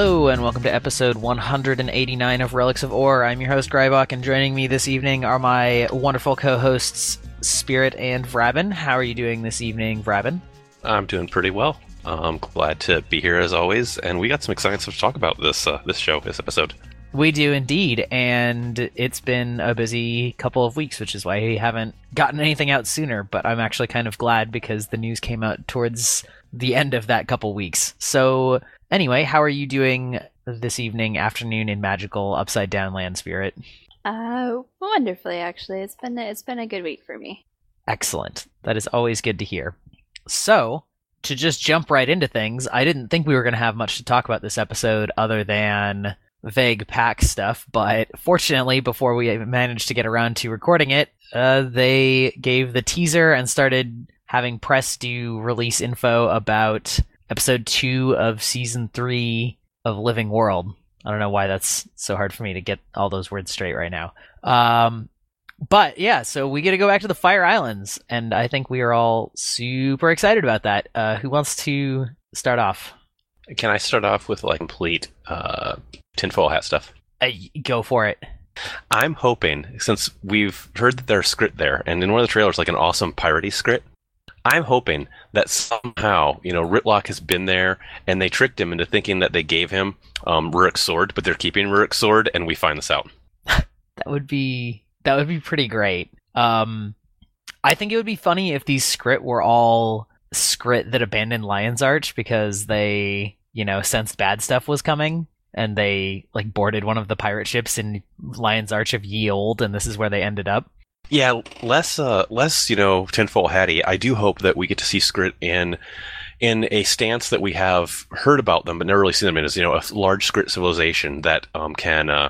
Hello, and welcome to episode 189 of Relics of Orr. I'm your host, Grybach, and joining me this evening are my wonderful co hosts, Spirit and Vrabin. How are you doing this evening, Vrabin? I'm doing pretty well. I'm glad to be here as always, and we got some exciting stuff to talk about this uh, this show, this episode. We do indeed, and it's been a busy couple of weeks, which is why we haven't gotten anything out sooner. But I'm actually kind of glad because the news came out towards the end of that couple weeks. So, anyway, how are you doing this evening, afternoon in magical upside down land spirit? Uh, wonderfully, actually. It's been it's been a good week for me. Excellent. That is always good to hear. So, to just jump right into things, I didn't think we were going to have much to talk about this episode other than vague pack stuff, but fortunately, before we managed to get around to recording it, uh, they gave the teaser and started having press do release info about episode two of season three of Living World. I don't know why that's so hard for me to get all those words straight right now. Um, but yeah, so we get to go back to the Fire Islands, and I think we are all super excited about that. Uh, who wants to start off? Can I start off with like complete uh, tinfoil hat stuff? Uh, go for it. I'm hoping since we've heard that there's Skritt there, and in one of the trailers, like an awesome piratey Skritt. I'm hoping that somehow, you know, Rytlock has been there, and they tricked him into thinking that they gave him um, Rurik's sword, but they're keeping Rurik's sword, and we find this out. that would be that would be pretty great. Um, I think it would be funny if these Skritt were all Skritt that abandoned Lion's Arch because they, you know, sensed bad stuff was coming and they like boarded one of the pirate ships in Lion's Arch of Ye Old, and this is where they ended up. Yeah, less, uh, less, you know, tinfoil hatty. I do hope that we get to see Skritt in in a stance that we have heard about them but never really seen them in is you know a large Skritt civilization that um, can uh,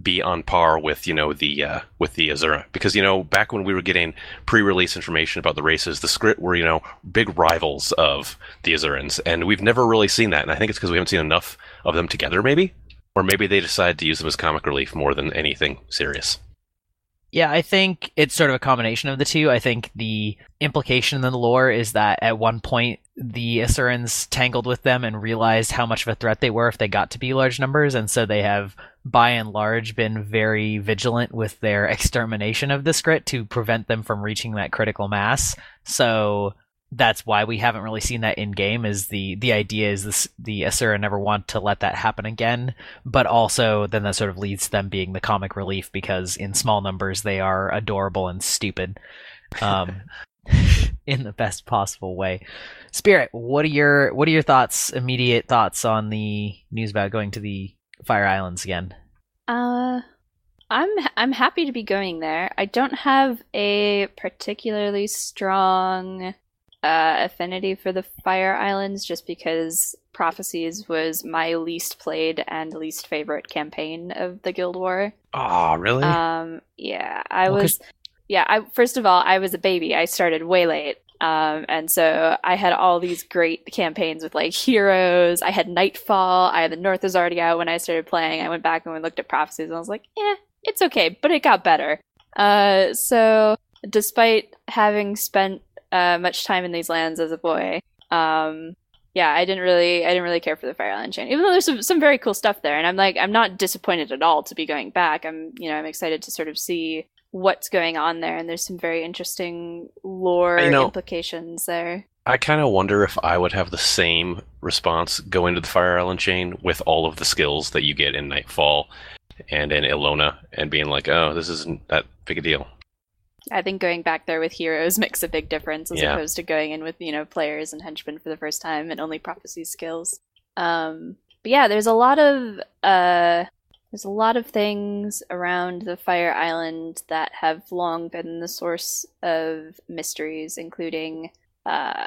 be on par with you know the uh, with the Asura because you know back when we were getting pre-release information about the races, the Skritt were you know big rivals of the Asurans, and we've never really seen that. And I think it's because we haven't seen enough of them together, maybe, or maybe they decided to use them as comic relief more than anything serious. Yeah, I think it's sort of a combination of the two. I think the implication in the lore is that at one point the Asurans tangled with them and realized how much of a threat they were if they got to be large numbers, and so they have by and large been very vigilant with their extermination of the Skritt to prevent them from reaching that critical mass. So that's why we haven't really seen that in game is the the idea is this the Asura never want to let that happen again but also then that sort of leads to them being the comic relief because in small numbers they are adorable and stupid um in the best possible way spirit what are your what are your thoughts immediate thoughts on the news about going to the fire islands again Uh, I'm I'm happy to be going there. I don't have a particularly strong uh, affinity for the Fire Islands, just because Prophecies was my least played and least favorite campaign of the Guild War. Oh, really? Um, yeah, I Well, was. Yeah, I first of all, I was a baby. I started way late. Um, and so I had all these great campaigns with like heroes. I had Nightfall. I had the North is already out when I started playing. I went back and we looked at prophecies and I was like, eh, it's okay, but it got better. Uh, so despite having spent uh, much time in these lands as a boy, um, yeah, I didn't really, I didn't really care for the Fire Island chain, even though there's some, some very cool stuff there. And I'm like, I'm not disappointed at all to be going back. I'm, you know, I'm excited to sort of see what's going on there, and there's some very interesting lore You know- implications there. I kind of wonder if I would have the same response going to the Fire Island chain with all of the skills that you get in Nightfall and in Elona, and being like, oh, this isn't that big a deal. I think going back there with heroes makes a big difference as Yeah. opposed to going in with you know players and henchmen for the first time and only prophecy skills. Um, but yeah, there's a lot of uh, there's a lot of things around the Fire Island that have long been the source of mysteries, including uh,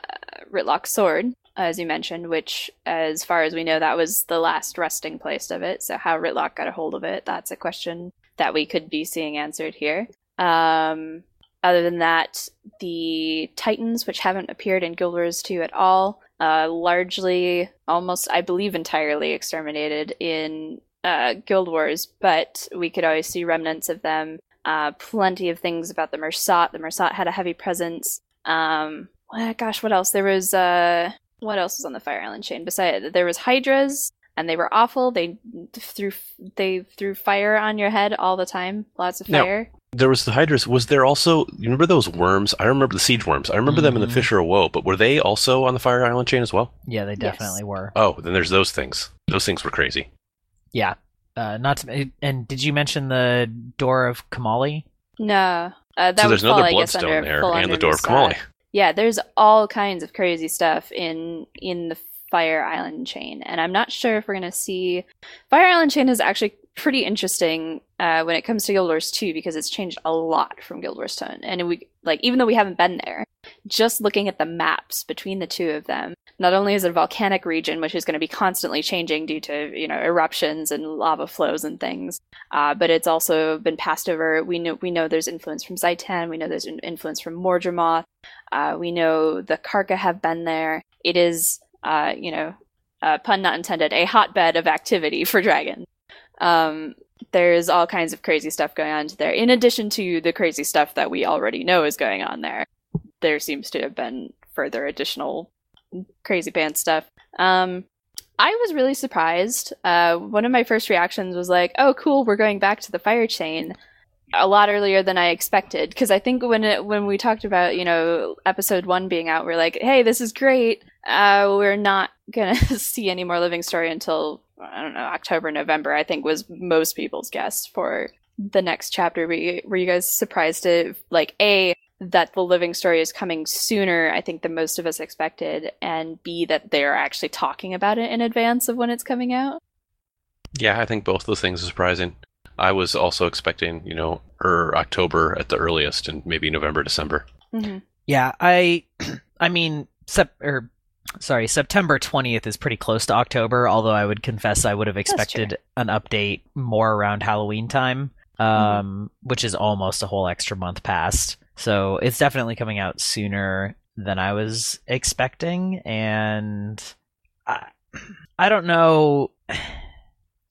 Rytlock's sword, as you mentioned, which, as far as we know, that was the last resting place of it. So how Rytlock got a hold of it, that's a question that we could be seeing answered here. Um, other than that, the Titans, which haven't appeared in Guild Wars 2 at all, uh, largely, almost, I believe, entirely exterminated in uh, Guild Wars, but we could always see remnants of them. Uh, plenty of things about the Mursaat. The Mursaat had a heavy presence. Um, well, gosh, what else? There was uh, what else was on the Fire Island chain? Besides, there was Hydras. and they were awful. They threw they threw fire on your head all the time, lots of fire. There was the Hydras. Was there also? You remember those worms? I remember the siege worms. I remember them in the Mhm. Fissure of Woe, but were they also on the Fire Island chain as well? Yeah, they Yes. definitely were. Oh, then there's those things. Those things were crazy. Yeah. Uh, not to, and did you mention the door of Komalie? No, uh, that so would there's fall, another I guess, bloodstone under, there, and the door of Komalie. Yeah, there's all kinds of crazy stuff in in the Fire Island chain, and I'm not sure if we're gonna see. Fire Island chain is actually pretty interesting uh, when it comes to Guild Wars 2 because it's changed a lot from Guild Wars 10, and we like even though we haven't been there, just looking at the maps between the two of them, not only is it a volcanic region which is going to be constantly changing due to you know eruptions and lava flows and things, uh, but it's also been passed over. We know we know there's influence from Zhaitan. We know there's in- influence from Mordremoth. Uh, we know the Karka have been there. It is, uh, you know, uh, pun not intended, a hotbed of activity for dragons. Um, there's all kinds of crazy stuff going on there. In addition to the crazy stuff that we already know is going on there, there seems to have been further additional crazy pants stuff. Um, I was really surprised. Uh, one of my first reactions was like, "Oh, cool, we're going back to the fire chain." A lot earlier than I expected, because I think when it, when we talked about you know episode one being out, we're like, "Hey, this is great." Uh, we're not gonna see any more Living Story until I don't know October, November. I think was most people's guess for the next chapter. Were you, were you guys surprised to like a that the living story is coming sooner, I think, than most of us expected, and B, that they're actually talking about it in advance of when it's coming out. Yeah, I think both those things are surprising. I was also expecting, you know, or October at the earliest, and maybe November, December. Mm-hmm. Yeah, I, I mean, sep- or sorry, September twentieth is pretty close to October. Although I would confess I would have expected an update more around Halloween time, um, which is almost a whole extra month past. So it's definitely coming out sooner than I was expecting, and I, I don't know.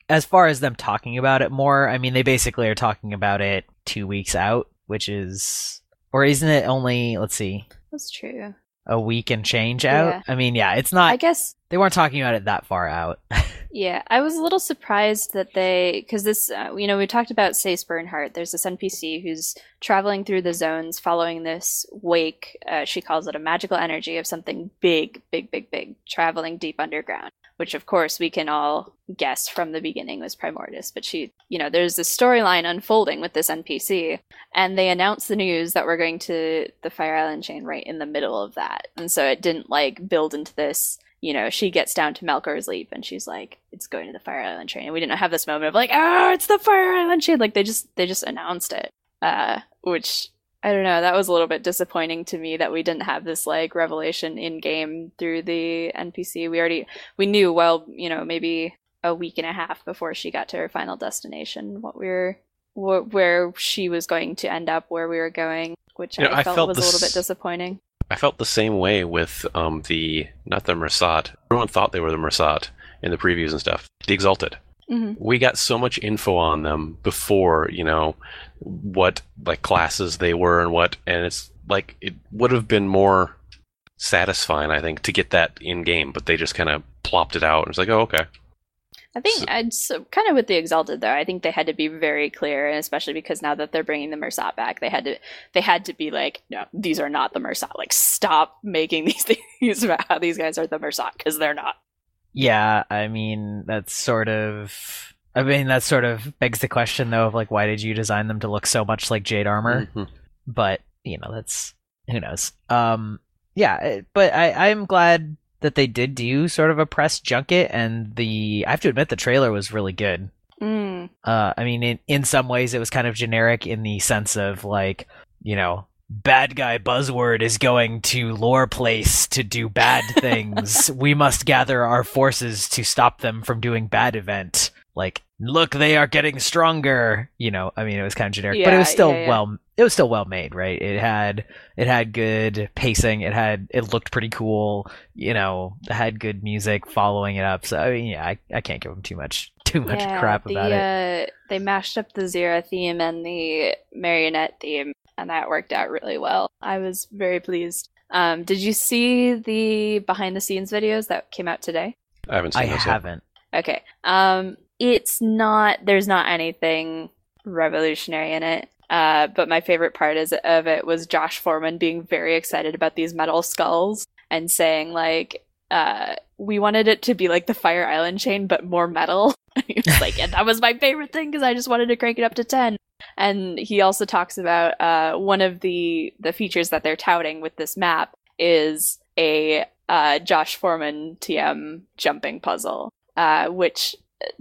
As far as them talking about it more, I mean, they basically are talking about it two weeks out, which is, or isn't it only? Let's see, That's true. A week and change out. Yeah. I mean, yeah, it's not. I guess they weren't talking about it that far out. Yeah, I was a little surprised that they, because this, uh, you know, we talked about Sace Bernhardt. There's this NPC who's traveling through the zones following this wake. Uh, she calls it a magical energy of something big, big, big, big, traveling deep underground, which of course we can all guess from the beginning was Primordus. But she, you know, there's this storyline unfolding with this NPC, and they announced the news that we're going to the Fire Island chain right in the middle of that. And so it didn't like build into this you know, she gets down to Malchor's Leap and she's like, "It's going to the Fire Island chain." And we didn't have this moment of like, "Oh, it's the Fire Island chain." Like they just they just announced it, uh, which I don't know. That was a little bit disappointing to me that we didn't have this like revelation in game through the NPC. We already we knew well, you know, maybe a week and a half before she got to her final destination what we were wh- where she was going to end up, where we were going, which You know, I, I felt, felt was a little bit disappointing. I felt the same way with um, the not the Mursaat. Everyone thought they were the Mursaat in the previews and stuff. The Exalted. Hmm We got so much info on them before, you know, what like classes they were and what, and it's like it would have been more satisfying, I think, to get that in game. But they just kind of plopped it out, and it's like, oh, okay. I think So- I'd so, kind of with the Exalted though. I think they had to be very clear, and especially because now that they're bringing the Mursaat back, they had to they had to be like, no, these are not the Mursaat. Like, stop making these things about how these guys are the Mursaat because they're not. Yeah, I mean, that's sort of. I mean, that sort of begs the question, though, of like, why did you design them to look so much like Jade armor? Mhm. But you know, that's who knows. Um, yeah, but I I'm glad that they did do sort of a press junket, and the I have to admit the trailer was really good. Mm. Uh, I mean, in in some ways, it was kind of generic in the sense of like, you know, bad guy buzzword is going to lore place to do bad things. we must gather our forces to stop them from doing bad event. Like, look, they are getting stronger. You know, I mean, it was kind of generic, but it was still yeah, yeah. well. It was still well made, right? It had it had good pacing. It had it looked pretty cool. You know, it had good music following it up. So I mean, yeah, I, I can't give them too much too much yeah, crap the, about it. Uh, they mashed up the Zira theme and the marionette theme, and that worked out really well. I was very pleased. Um, did you see the behind the scenes videos that came out today? I haven't seen I those yet. I haven't. Okay. Um, it's not. There's not anything revolutionary in it. Uh, but my favorite part is of it was Josh Foreman being very excited about these metal skulls and saying like, uh, we wanted it to be like the Fire Island chain, but more metal. he was like, and that was my favorite thing because I just wanted to crank it up to ten. And he also talks about uh, one of the the features that they're touting with this map is a uh, Josh Foreman TM jumping puzzle, uh, which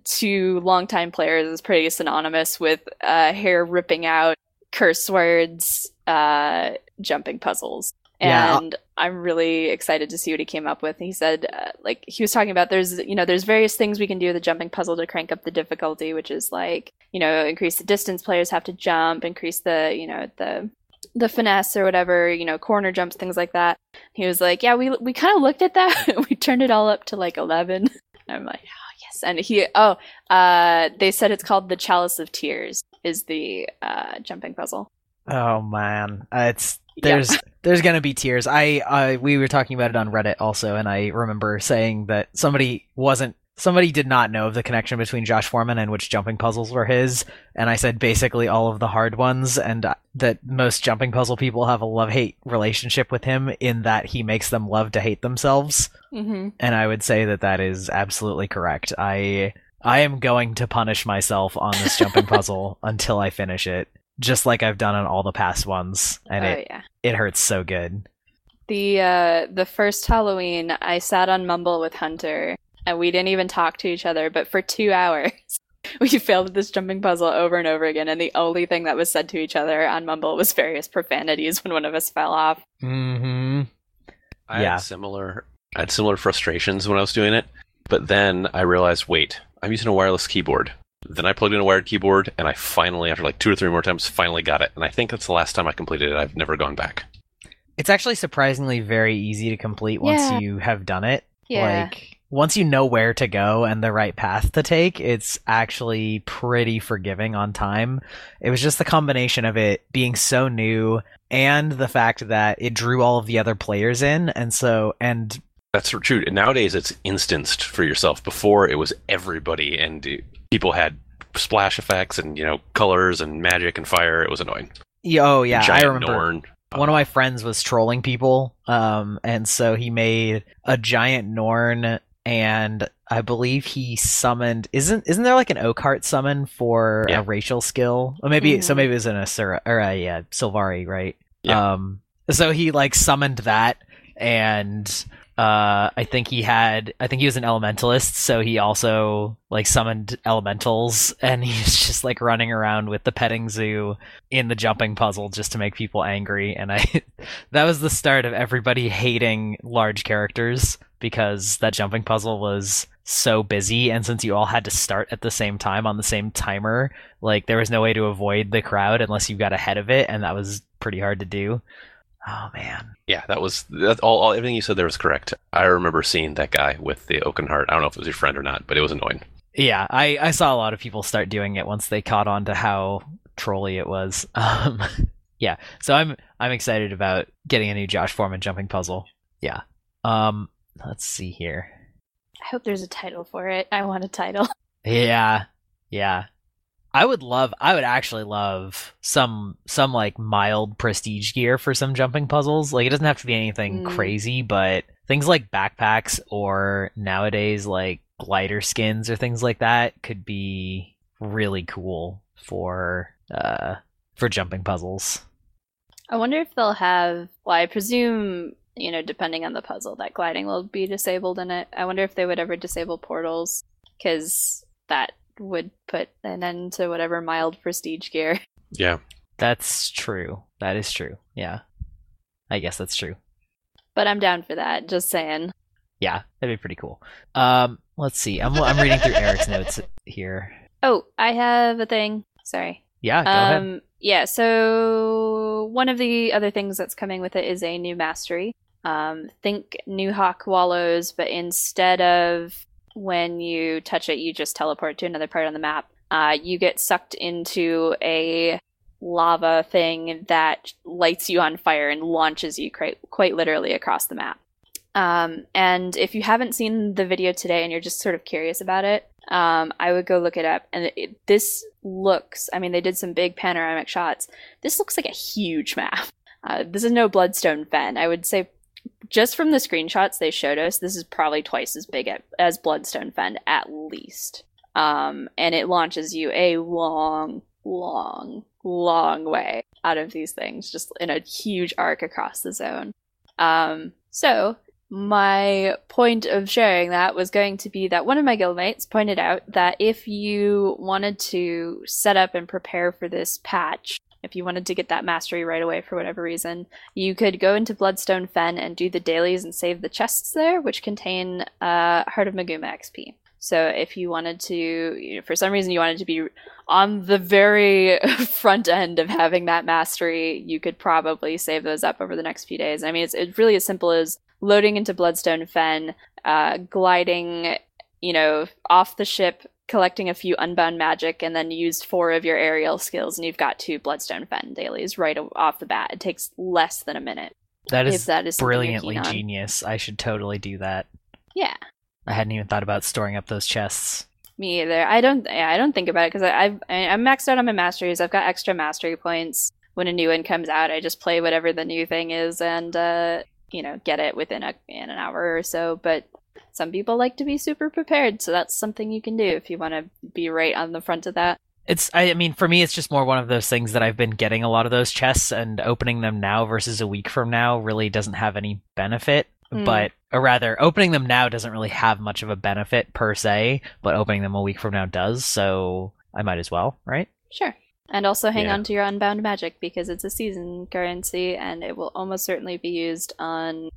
to longtime players is pretty synonymous with uh, hair ripping out, curse words, uh, jumping puzzles. Yeah. And I'm really excited to see what he came up with. He said, uh, like, he was talking about there's, you know, there's various things we can do with the jumping puzzle to crank up the difficulty, which is like, you know, increase the distance players have to jump, increase the, you know, the the finesse or whatever, you know, corner jumps, things like that. He was like, yeah, we we kind of looked at that. we turned it all up to like 11. I'm like, oh, yes. And he, oh, uh, they said it's called the Chalice of Tears is the uh, jumping puzzle. Oh man, uh, it's Yeah. there's there's gonna be tears. I I we were talking about it on Reddit also, and I remember saying that somebody wasn't somebody did not know of the connection between Josh Foreman and which jumping puzzles were his, and I said basically all of the hard ones, and that most jumping puzzle people have a love hate relationship with him in that he makes them love to hate themselves, Mm-hmm. and I would say that that is absolutely correct. I I am going to punish myself on this jumping puzzle until I finish it, just like I've done on all the past ones, and oh it yeah. it hurts so good. The uh, the first Halloween, I sat on Mumble with Hunter, and we didn't even talk to each other. But for two hours, we failed this jumping puzzle over and over again. And the only thing that was said to each other on Mumble was various profanities when one of us fell off. Mm-hmm. I Yeah. had similar I had similar frustrations when I was doing it, but then I realized, wait, I'm using a wireless keyboard. Then I plugged in a wired keyboard, and I finally, after like two or three more times, finally got it. And I think that's the last time I completed it. I've never gone back. It's actually surprisingly very easy to complete once Yeah. you have done it. Yeah. Like once you know where to go and the right path to take, it's actually pretty forgiving on time. It was just the combination of it being so new and the fact that it drew all of the other players in and so and That's true. Nowadays, it's instanced for yourself. Before, it was everybody, and people had splash effects and you know colors and magic and fire. It was annoying. yeah, oh yeah, I Giant remember Norn. one of my friends was trolling people um and so he made a giant norn and i believe he summoned isn't isn't there like an oakheart summon for Yeah. a racial skill or maybe so Mhm. maybe it was an asura or a yeah sylvari right Yeah. um so he like summoned that and uh i think he had i think he was an elementalist so he also like summoned elementals and he's just like running around with the petting zoo in the jumping puzzle just to make people angry and i that was the start of everybody hating large characters because that jumping puzzle was so busy and since you all had to start at the same time on the same timer like there was no way to avoid the crowd unless you got ahead of it and that was pretty hard to do oh man Yeah, that was that, all, all. Everything you said there was correct. I remember seeing that guy with the oaken heart. I don't know if it was your friend or not, but it was annoying. yeah i i saw a lot of people start doing it once they caught on to how trolly it was um yeah so i'm i'm excited about getting a new josh foreman jumping puzzle yeah um let's see here I hope there's a title for it. I want a title. Yeah, yeah. I would love. I would actually love some some like mild prestige gear for some jumping puzzles. Like it doesn't have to be anything Mm. crazy, but things like backpacks or nowadays like glider skins or things like that could be really cool for uh for jumping puzzles. I wonder if they'll have. Well, I presume you know, depending on the puzzle, that gliding will be disabled in it. I wonder if they would ever disable portals, because that would put an end to whatever mild prestige gear. Yeah, That's true. That is true. Yeah. I guess that's true. But I'm down for that. Just saying. Yeah, that'd be pretty cool. Um, let's see. I'm I'm reading through Eric's notes here. Oh, I have a thing. Sorry. Yeah, go ahead. Um, yeah, so one of the other things that's coming with it is a new mastery. Um, think Nuhoch Wallows, but instead of when you touch it, you just teleport to another part on the map. Uh, you get sucked into a lava thing that lights you on fire and launches you quite, quite literally across the map. Um, and if you haven't seen the video today and you're just sort of curious about it, um, I would go look it up. And it, this looks, I mean, they did some big panoramic shots. This looks like a huge map. Uh, this is no Bloodstone Fen. I would say, just from the screenshots they showed us, this is probably twice as big at, as Bloodstone Fen, at least. Um, and it launches you a long, long, long way out of these things, just in a huge arc across the zone. Um, so, my point of sharing that was going to be that one of my guildmates pointed out that if you wanted to set up and prepare for this patch, if you wanted to get that mastery right away for whatever reason, you could go into Bloodstone Fen and do the dailies and save the chests there, which contain uh, Heart of Maguuma XP. So if you wanted to, you know, for some reason you wanted to be on the very front end of having that mastery, you could probably save those up over the next few days. I mean, it's, it's really as simple as loading into Bloodstone Fen, uh, gliding, you know, off the ship, collecting a few unbound magic, and then use four of your aerial skills, and you've got two Bloodstone Fen dailies right off the bat. It takes less than a minute. That is that is brilliantly genius. I should totally do that. Yeah. I hadn't even thought about storing up those chests. Me either. I don't. Yeah, I don't think about it because I've I- I'm maxed out on my masteries. I've got extra mastery points. When a new one comes out, I just play whatever the new thing is and uh, you know get it within a in an hour or so. But some people like to be super prepared, so that's something you can do if you want to be right on the front of that. It's I mean for me it's just more one of those things that I've been getting a lot of those chests and opening them now versus a week from now really doesn't have any benefit. Hmm. But or rather opening them now doesn't really have much of a benefit per se, but opening them a week from now does, so I might as well, right? Sure. And also hang Yeah. on to your unbound magic because it's a season currency and it will almost certainly be used on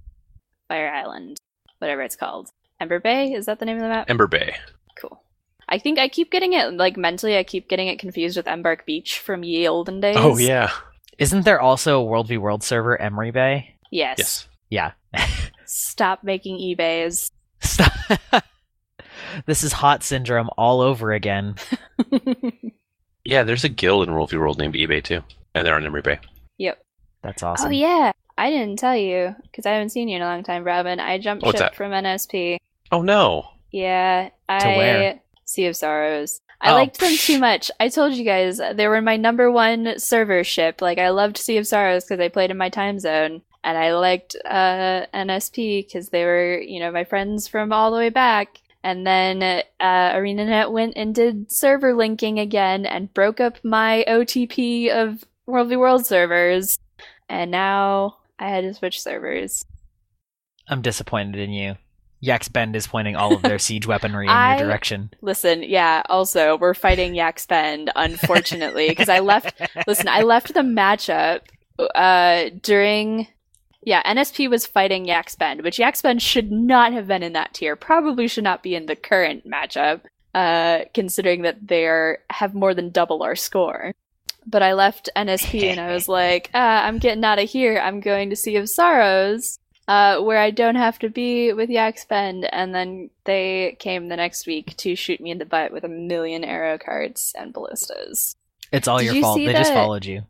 Fire Island, whatever it's called. Ember Bay, is that the name of the map? Ember Bay. Cool. I think I keep getting it like mentally. I keep getting it confused with Embark Beach from ye olden days. Oh yeah. Isn't there also a World v World server, Ehmry Bay? Yes. Yes. Yeah. Stop making eBays. Stop. this is hot syndrome all over again. Yeah, there's a guild in World v World named eBay too, and they're on Ehmry Bay. yep. That's awesome. Oh yeah. I didn't tell you because I haven't seen you in a long time, Robin. I jumped What's ship that? from NSP. Oh no. Yeah, I where? Sea of Sorrows. I Oh, liked them too much. I told you guys they were my number one server ship. Like I loved Sea of Sorrows because I played in my time zone, and I liked uh, NSP because they were you know my friends from all the way back. And then uh, ArenaNet went and did server linking again and broke up my OTP of World v World servers, and now I had to switch servers. I'm disappointed in you. Yak's Bend is pointing all of their siege weaponry in I- your direction. Listen, yeah. Also, we're fighting Yak Bend, unfortunately, because I left. Listen, I left the matchup uh, during. Yeah, NSP was fighting Yak Bend, which Yak Bend should not have been in that tier. Probably should not be in the current matchup, uh, considering that they are have more than double our score. But I left NSP and I was like, ah, I'm getting out of here. I'm going to Sea of Sorrows, uh, where I don't have to be with Yak's Bend. And then they came the next week to shoot me in the butt with a million arrow carts and ballistas. It's all Did your you fault. see They just followed you.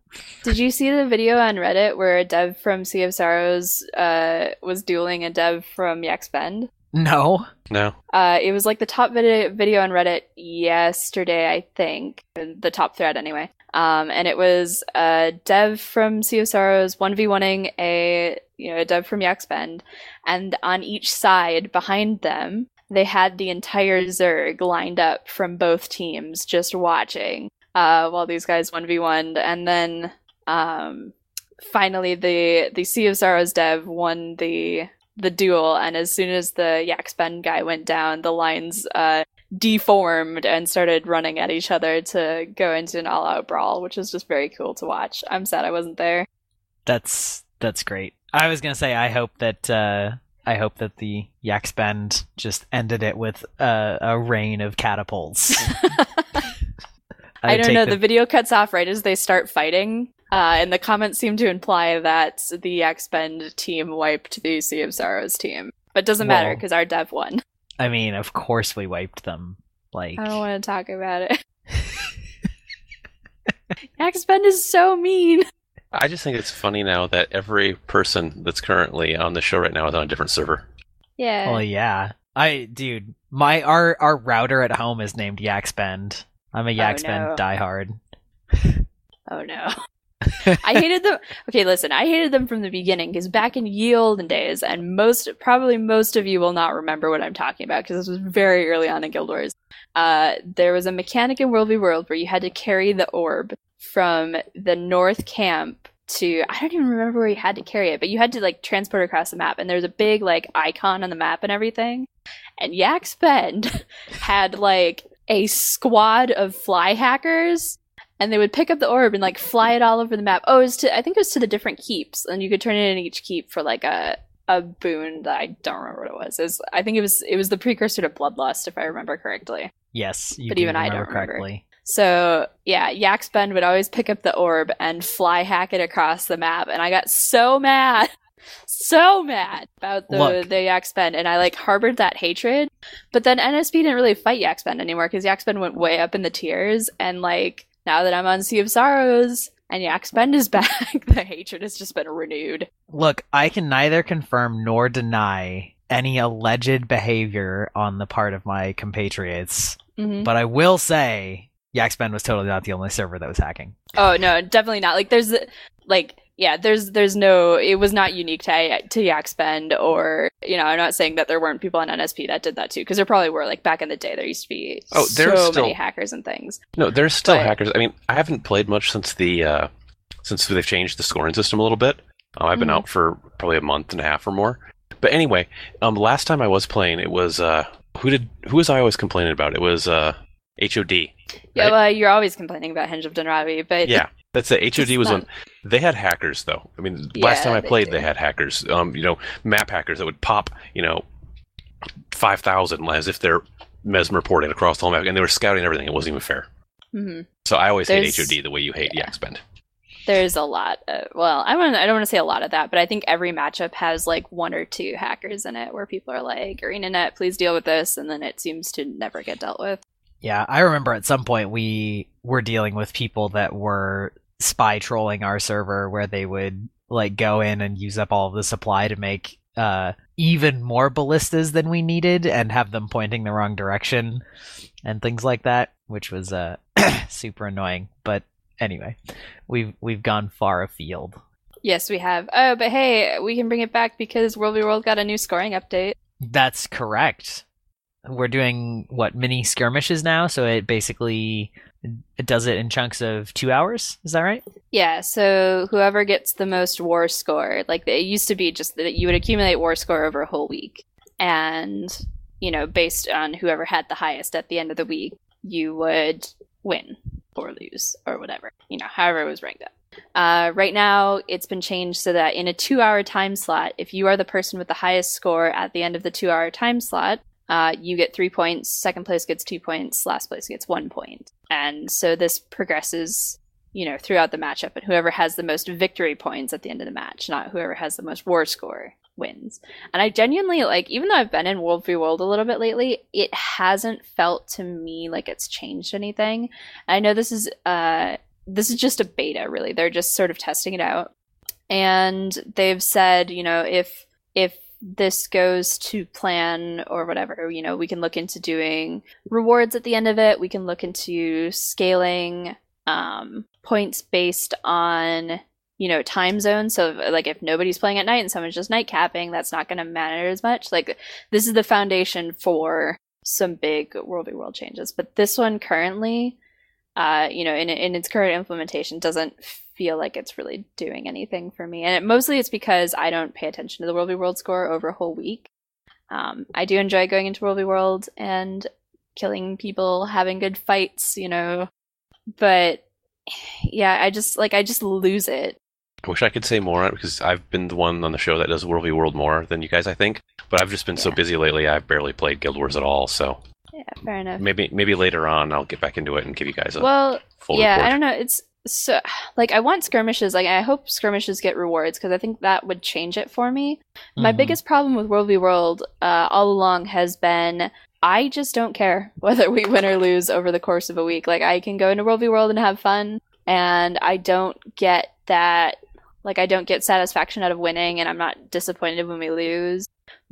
Did you see the video on Reddit where a dev from Sea of Sorrows uh, was dueling a dev from Yak's Bend? No. No. Uh, it was like the top video video on Reddit yesterday, I think, the top thread anyway. Um, and it was a dev from v oneing a you know a dev from Yak's Bend, and on each side behind them they had the entire Zerg lined up from both teams just watching uh, while these guys one v one, and then um, finally the the Sorrows dev won the the duel, and as soon as the Yak's Bend guy went down, the lines uh, deformed and started running at each other to go into an all-out brawl, which was just very cool to watch. I'm sad I wasn't there. That's that's great. I was gonna say I hope that uh, I hope that the Yak's Bend just ended it with uh, a rain of catapults. I I'd don't know. the- The video cuts off right as they start fighting, uh, and the comments seem to imply that the Yak's Bend team wiped the Sea of Sorrows team. But doesn't matter because our dev won. I mean, of course we wiped them. Like I don't want to talk about it. Yak's Bend is so mean. I just think it's funny now that every person that's currently on the show right now is on a different server. Yeah. Well, yeah. I, dude, my our our router at home is named Yak's Bend. I'm a oh, Yak's Bend no. diehard. Oh no. I hated them. Okay, listen, I hated them from the beginning because back in ye olden days, and most, probably most of you will not remember what I'm talking about because this was very early on in Guild Wars. Uh, there was a mechanic in World v World where you had to carry the orb from the North Camp to, I don't even remember where you had to carry it, but you had to like transport across the map, and there's a big like icon on the map and everything. And Yak Bend had like a squad of fly hackers and they would pick up the orb and like fly it all over the map. Oh, it was to I think it was to the different keeps, and you could turn it in each keep for like a a boon that I don't remember what it was. It was I think it was it was the precursor to Bloodlust, if I remember correctly. Yes, you But do even I don't remember. correctly. So yeah, Yak's Bend would always pick up the orb and fly hack it across the map, and I got so mad, so mad about the Look. the Yak's Bend, and I like harbored that hatred. But then NSP didn't really fight Yak's Bend anymore because Yak's Bend went way up in the tiers, and like now that I'm on Sea of Sorrows and Yak's Bend is back, the hatred has just been renewed. Look, I can neither confirm nor deny any alleged behavior on the part of my compatriots, hmm but I will say Yak's Bend was totally not the only server that was hacking. Oh no, definitely not. Like there's like yeah, there's there's no it was not unique to to Yak's Bend or you know, I'm not saying that there weren't people on NSP that did that too because there probably were like back in the day there used to be Oh, there's so still- many hackers and things. No, there's still But- hackers. I mean, I haven't played much since the uh, since they've changed the scoring system a little bit. Uh, I've been Mhm. out for probably a month and a half or more. But anyway, um, last time I was playing, it was uh, who did who was I always complaining about? It was uh, HOD. Yeah, Right. well, you're always complaining about Henge of Denravi, but Yeah, that's it. HOD It's was not- on. They had hackers though. I mean, last time I they played, do. they had hackers. Um, you know, map hackers that would pop, you know, five thousand as if they're mesmer porting across the whole map, and they were scouting everything. It wasn't even fair. Mhm. So I always There's- hate HOD the way you hate yeah. Yak's Bend. there's a lot. Of, well, I want I don't want to say a lot of that, but I think every matchup has like one or two hackers in it where people are like, "ArenaNet, please deal with this," and then it seems to never get dealt with. Yeah, I remember at some point we were dealing with people that were spy trolling our server where they would like go in and use up all of the supply to make uh even more ballistas than we needed and have them pointing the wrong direction and things like that, which was uh super annoying. But anyway, we've we've gone far afield. Yes, we have. Oh, but hey, we can bring it back because World v World got a new scoring update. That's correct. We're doing what mini skirmishes now, so it basically it does it in chunks of two hours. Is that right? Yeah, so whoever gets the most war score, like it used to be just that you would accumulate war score over a whole week. And, you know, based on whoever had the highest at the end of the week, you would win or lose or whatever, you know, however it was ranked up. Uh, right now, it's been changed so that in a two hour time slot, if you are the person with the highest score at the end of the two hour time slot, uh, you get three points, second place gets two points, last place gets one point. And so this progresses you know, throughout the matchup, and whoever has the most victory points at the end of the match, not whoever has the most war score wins. And I genuinely like, even though I've been in World v World a little bit lately, it hasn't felt to me like it's changed anything. I know this is uh this is just a beta, really. They're just sort of testing it out, and they've said, you know, if if this goes to plan or whatever, you know, we can look into doing rewards at the end of it. We can look into scaling um, points based on you know time zone. So like if nobody's playing at night and someone's just night capping, that's not going to matter as much. Like this is the foundation for some big World v World changes. But this one currently, uh, you know, in in its current implementation, doesn't feel like it's really doing anything for me. And it, mostly it's because I don't pay attention to the World v World score over a whole week. Um, I do enjoy going into World v World and killing people, having good fights, you know, but yeah, I just like I just lose it. I wish I could say more because I've been the one on the show that does World v World more than you guys, I think. But I've just been so busy lately, I've barely played Guild Wars at all. So Yeah, fair enough. maybe maybe later on I'll get back into it and give you guys a Well, full yeah, report. I don't know. It's so like I want skirmishes. Like I hope skirmishes get rewards because I think that would change it for me. My Mhm. biggest problem with World v World uh, all along has been I just don't care whether we win or lose over the course of a week. Like I can go into World v World and have fun, and I don't get that. Like I don't get satisfaction out of winning, and I'm not disappointed when we lose.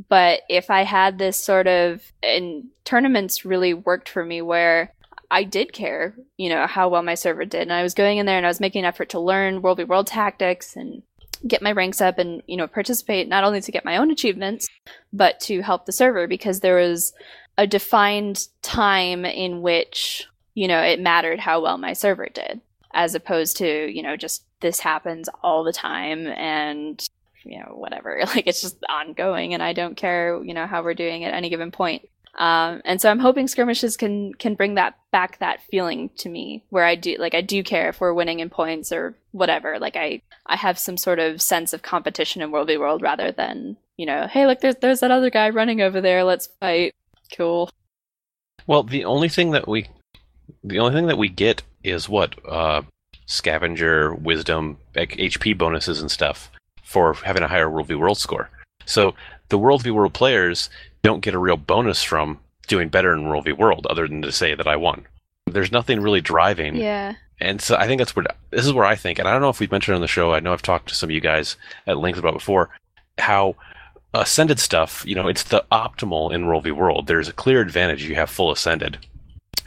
But if I had this sort of, and tournaments really worked for me where I did care, you know, how well my server did. And I was going in there and I was making an effort to learn World v. World tactics and get my ranks up and, you know, participate not only to get my own achievements, but to help the server because there was a defined time in which, you know, it mattered how well my server did, as opposed to, you know, just this happens all the time and, you know, whatever. Like it's just ongoing and I don't care, you know, how we're doing at any given point. Um, and so I'm hoping skirmishes can can bring that back that feeling to me where I do like I do care if we're winning in points or whatever. Like I I have some sort of sense of competition in World v World rather than you know hey look there's there's that other guy running over there let's fight cool. Well, the only thing that we the only thing that we get is what uh, scavenger, wisdom, HP bonuses and stuff for having a higher World v World score. So the World v World players don't get a real bonus from doing better in World v World, other than to say that I won. There's nothing really driving. Yeah. And so I think that's where this is where I think, and I don't know if we've mentioned on the show. I know I've talked to some of you guys at length about before how ascended stuff. You know, it's the optimal in World v World. There's a clear advantage. You have full ascended.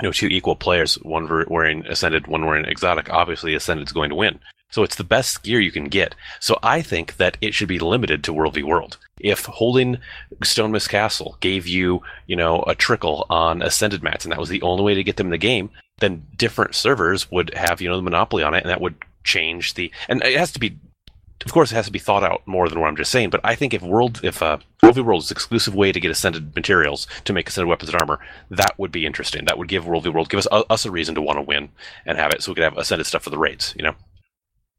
You know, two equal players, one wearing ascended, one wearing exotic. Obviously, ascended is going to win. So it's the best gear you can get. So I think that it should be limited to World v World. If holding Stonemist Castle gave you, you know, a trickle on Ascended mats, and that was the only way to get them in the game, then different servers would have, you know, the monopoly on it, and that would change the. And it has to be, of course, it has to be thought out more than what I'm just saying. But I think if World, if uh, World v World is exclusive way to get Ascended materials to make Ascended weapons and armor, that would be interesting. That would give World v World give us us a reason to want to win and have it, so we could have Ascended stuff for the raids. You know.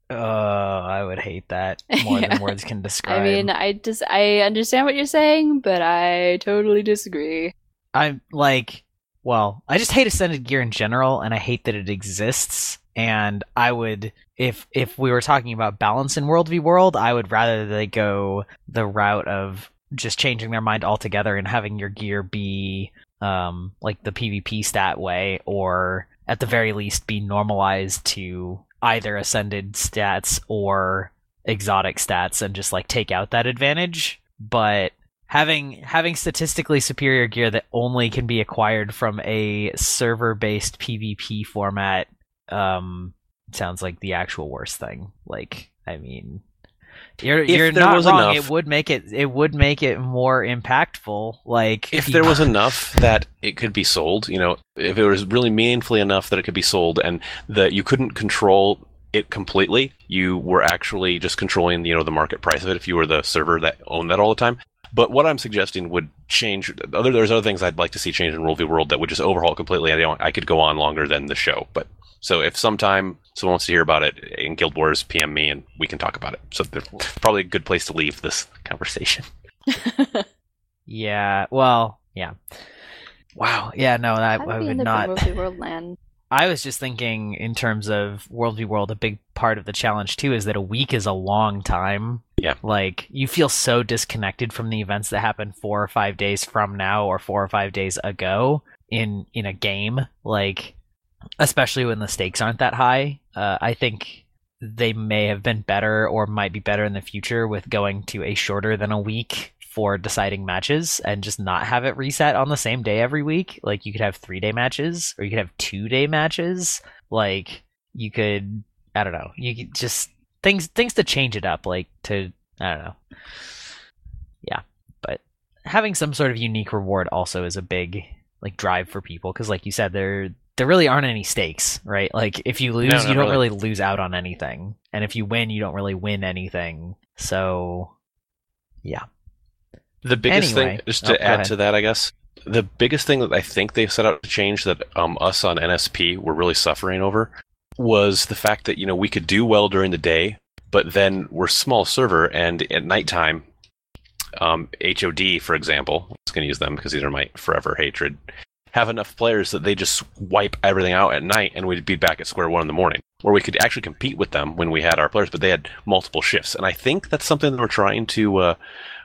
Uh, I would hate that more yeah. than words can describe. I mean, I just I understand what you're saying, but I totally disagree. I'm like, well, I just hate ascended gear in general, and I hate that it exists. And I would, if if we were talking about balance in World v World, I would rather they go the route of just changing their mind altogether and having your gear be um like the PvP stat way, or at the very least be normalized to either ascended stats or exotic stats and just like take out that advantage. But having having statistically superior gear that only can be acquired from a server based pvp format um sounds like the actual worst thing. Like i mean you're if you're not wrong. Enough, it would make it it would make it more impactful. Like if there was enough that it could be sold, you know, if it was really meaningfully enough that it could be sold, and that you couldn't control it completely, you were actually just controlling you know the market price of it. If you were the server that owned that all the time. But what I'm suggesting would change. Other there's other things I'd like to see change in World v World that would just overhaul completely. I don't. I could go on longer than the show, but so if sometime someone wants to hear about it in Guild Wars, PM me and we can talk about it. So probably a good place to leave this conversation. yeah. Well. Yeah. Wow. Yeah. No, I, I would not. World land. I was just thinking in terms of World v World, a big part of the challenge too is that a week is a long time. Yeah. Like you feel so disconnected from the events that happen four or five days from now or four or five days ago in in a game. Like especially when the stakes aren't that high. Uh, I think they may have been better or might be better in the future with going to a shorter than a week for deciding matches and just not have it reset on the same day every week. Like you could have three day matches or you could have two day matches. Like you could, I don't know, you could just things things to change it up. Like to, I don't know. Yeah, but having some sort of unique reward also is a big like drive for people because, like you said, there there really aren't any stakes, right? Like if you lose, no, you don't really. really lose out on anything, and if you win, you don't really win anything. So, yeah. The biggest anyway. thing, just to oh, add to that, I guess, the biggest thing that I think they set out to change that um, us on NSP were really suffering over was the fact that you know we could do well during the day, but then we're small server, and at nighttime, um, HOD, for example, I'm just going to use them because these are my forever hatred have enough players that they just wipe everything out at night and we'd be back at square one in the morning. Where we could actually compete with them when we had our players, but they had multiple shifts. And I think that's something that we're trying to uh,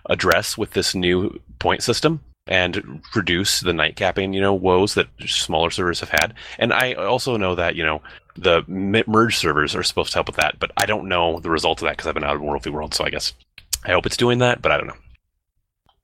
address with this new point system and reduce the night capping, you know, woes that smaller servers have had. And I also know that, you know, the merge servers are supposed to help with that, but I don't know the result of that because I've been out of World v World, so I guess I hope it's doing that, but I don't know.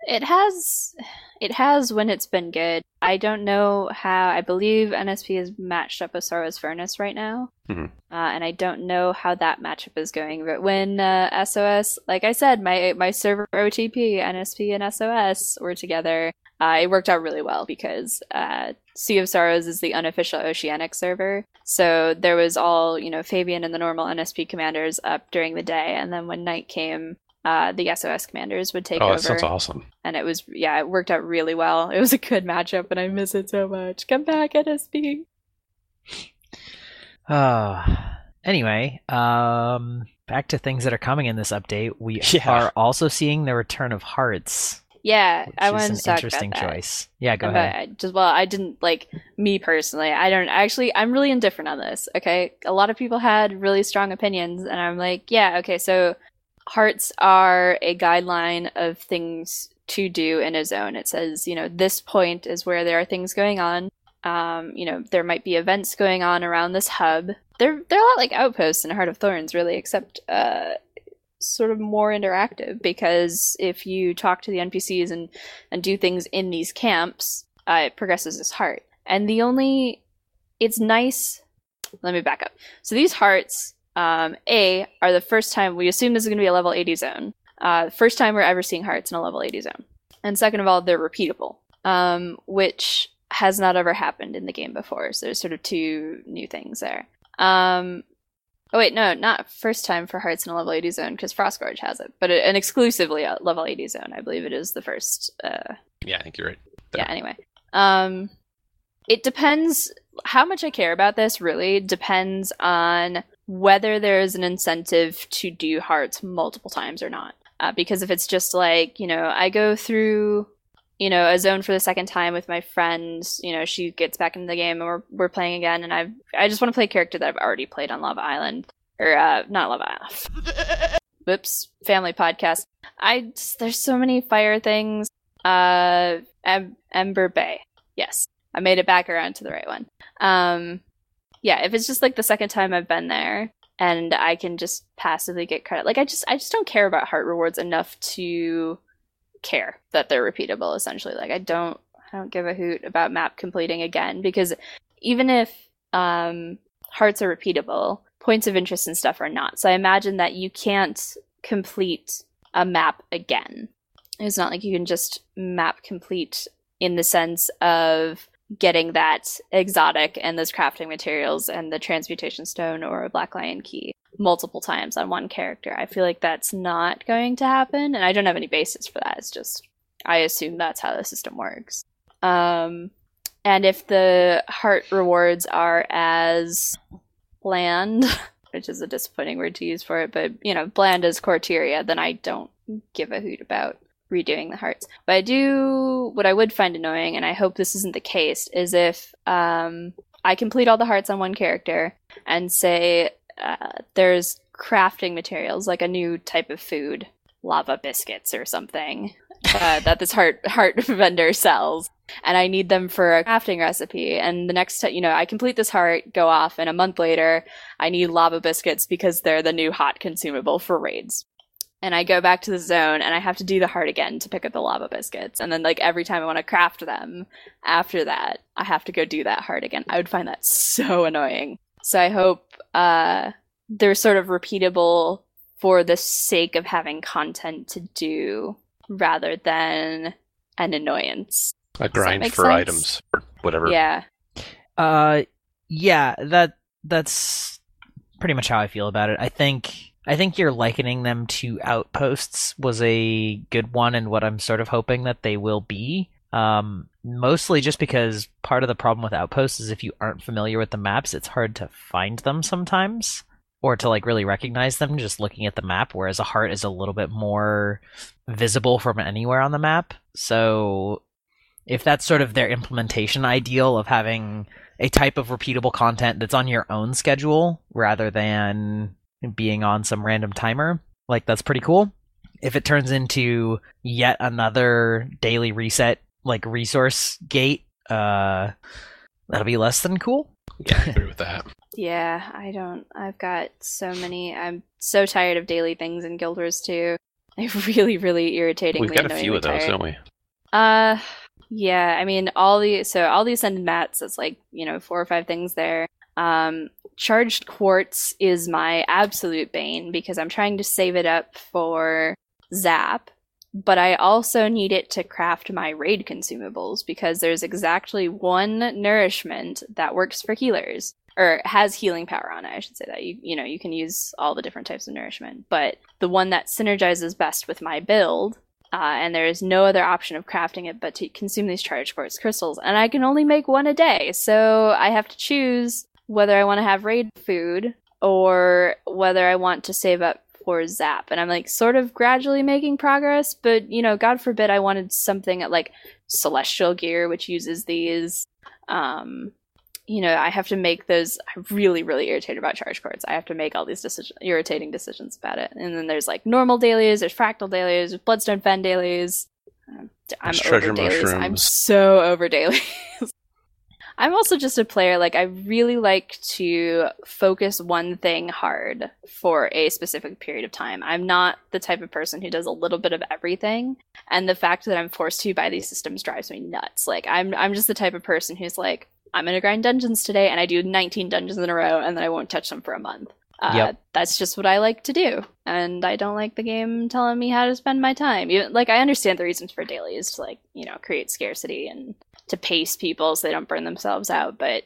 It has it has when it's been good. I don't know how I believe NSP is matched up with Sorrow's Furnace right now. Mhm. Uh, and I don't know how that matchup is going. But when uh, SOS, like I said, my my server OTP, NSP, and SOS were together, uh, it worked out really well because uh, Sea of Sorrows is the unofficial Oceanic server. So there was all, you know, Fabian and the normal NSP commanders up during the day. And then when night came, uh, the SOS commanders would take oh, over. that sounds awesome. And it was, yeah, it worked out really well. It was a good matchup, and I miss it so much. Come back, NSP. Uh, anyway, um, back to things that are coming in this update. We Yeah. are also seeing the return of hearts, Yeah, which I is wanted an to talk interesting about that. choice. Yeah, go But ahead. I just well, I didn't like me personally. I don't actually. I'm really indifferent on this. Okay, a lot of people had really strong opinions, and I'm like, yeah, okay. So hearts are a guideline of things to do in a zone. It says, you know, this point is where there are things going on. Um, you know, there might be events going on around this hub. They're they're a lot like outposts in Heart of Thorns, really, except uh, sort of more interactive because if you talk to the NPCs and and do things in these camps, uh, it progresses as heart. And the only, it's nice. Let me back up. So these hearts, um, A, are the first time we assume this is going to be a level 80 zone. Uh, first time we're ever seeing hearts in a level 80 zone. And second of all, they're repeatable, um, which has not ever happened in the game before. So there's sort of two new things there. Um, oh wait, no, not first time for hearts in a level 80 zone because Frostgorge has it, but an exclusively a level 80 zone. I believe it is the first uh, Yeah, I think you're right. yeah anyway um it depends how much i care about this really depends on whether there's an incentive to do hearts multiple times or not. Uh, because if it's just like you know i go through you know a zone for the second time with my friends you know she gets back into the game and we're, we're playing again. And i i just want to play a character that i've already played on Love island or uh not Love island. Whoops family podcast. I just, there's so many fire things. Uh em- ember bay. Yes. I made it back around to the right one. Um yeah if it's just like the second time i've been there and i can just passively get credit like i just i just don't care about heart rewards enough to care that they're repeatable essentially. Like i don't i don't give a hoot about map completing again because even if um hearts are repeatable points of interest and stuff are not. So i imagine that you can't complete a map again. It's not like you can just map complete in the sense of getting that exotic and those crafting materials and the transmutation stone or a black lion key multiple times on one character. I feel like that's not going to happen, and I don't have any basis for that. It's just I assume that's how the system works. Um, and if the heart rewards are as bland, which is a disappointing word to use for it, but you know, bland as Corteria, then I don't give a hoot about redoing the hearts. But I do what I would find annoying, and I hope this isn't the case, is if um, I complete all the hearts on one character and say uh, there's crafting materials like a new type of food, lava biscuits or something, uh, that this heart heart vendor sells. And I need them for a crafting recipe. And the next time, you know, I complete this heart, go off, and a month later, I need lava biscuits because they're the new hot consumable for raids and I go back to the zone and I have to do the heart again to pick up the lava biscuits. And then like every time I want to craft them after that, I have to go do that heart again. I would find that so annoying. So I hope uh they're sort of repeatable for the sake of having content to do rather than an annoyance. A grind for sense? items or whatever. Yeah. Uh, yeah, that that's pretty much how I feel about it. I think I think you're likening them to outposts was a good one, and what I'm sort of hoping that they will be. Um, mostly just because part of the problem with outposts is if you aren't familiar with the maps, it's hard to find them sometimes, or to like really recognize them just looking at the map. Whereas a heart is a little bit more visible from anywhere on the map. So if that's sort of their implementation ideal of having a type of repeatable content that's on your own schedule rather than being on some random timer. Like that's pretty cool. If it turns into yet another daily reset like resource gate, uh that'll be less than cool. Yeah, I agree with that. Yeah, I don't. I've got so many. I'm so tired of daily things in Guild Wars 2. They really, really irritatingly We've got a few of those, tired. don't we? Uh, yeah. I mean, all the so all the ascended mats. It's like you know four or five things there. Um, charged quartz is my absolute bane because I'm trying to save it up for Zap, but I also need it to craft my raid consumables because there's exactly one nourishment that works for healers or has healing power on it. I should say that you you know you can use all the different types of nourishment, but the one that synergizes best with my build uh, and there is no other option of crafting it but to consume these charged quartz crystals. And I can only make one a day, so I have to choose whether I want to have raid food or whether I want to save up for Zap. And I'm like sort of gradually making progress, but you know, God forbid I wanted something at like celestial gear, which uses these. Um, you know, I have to make those. I'm really, really irritated about charge quartz. I have to make all these decision, irritating decisions about it. And then there's like normal dailies, there's fractal dailies, there's bloodstone fen dailies. Um, I'm There's over treasure dailies. I'm so over dailies. I'm also just a player. Like I really like to focus one thing hard for a specific period of time. I'm not the type of person who does a little bit of everything, and the fact that I'm forced to by these systems drives me nuts. Like I'm I'm just the type of person who's like I'm gonna grind dungeons today, and I do 19 dungeons in a row, and then I won't touch them for a month. Uh, Yep. That's just what I like to do, and I don't like the game telling me how to spend my time. Even, like I understand the reasons for dailies to like you know create scarcity and to pace people so they don't burn themselves out, but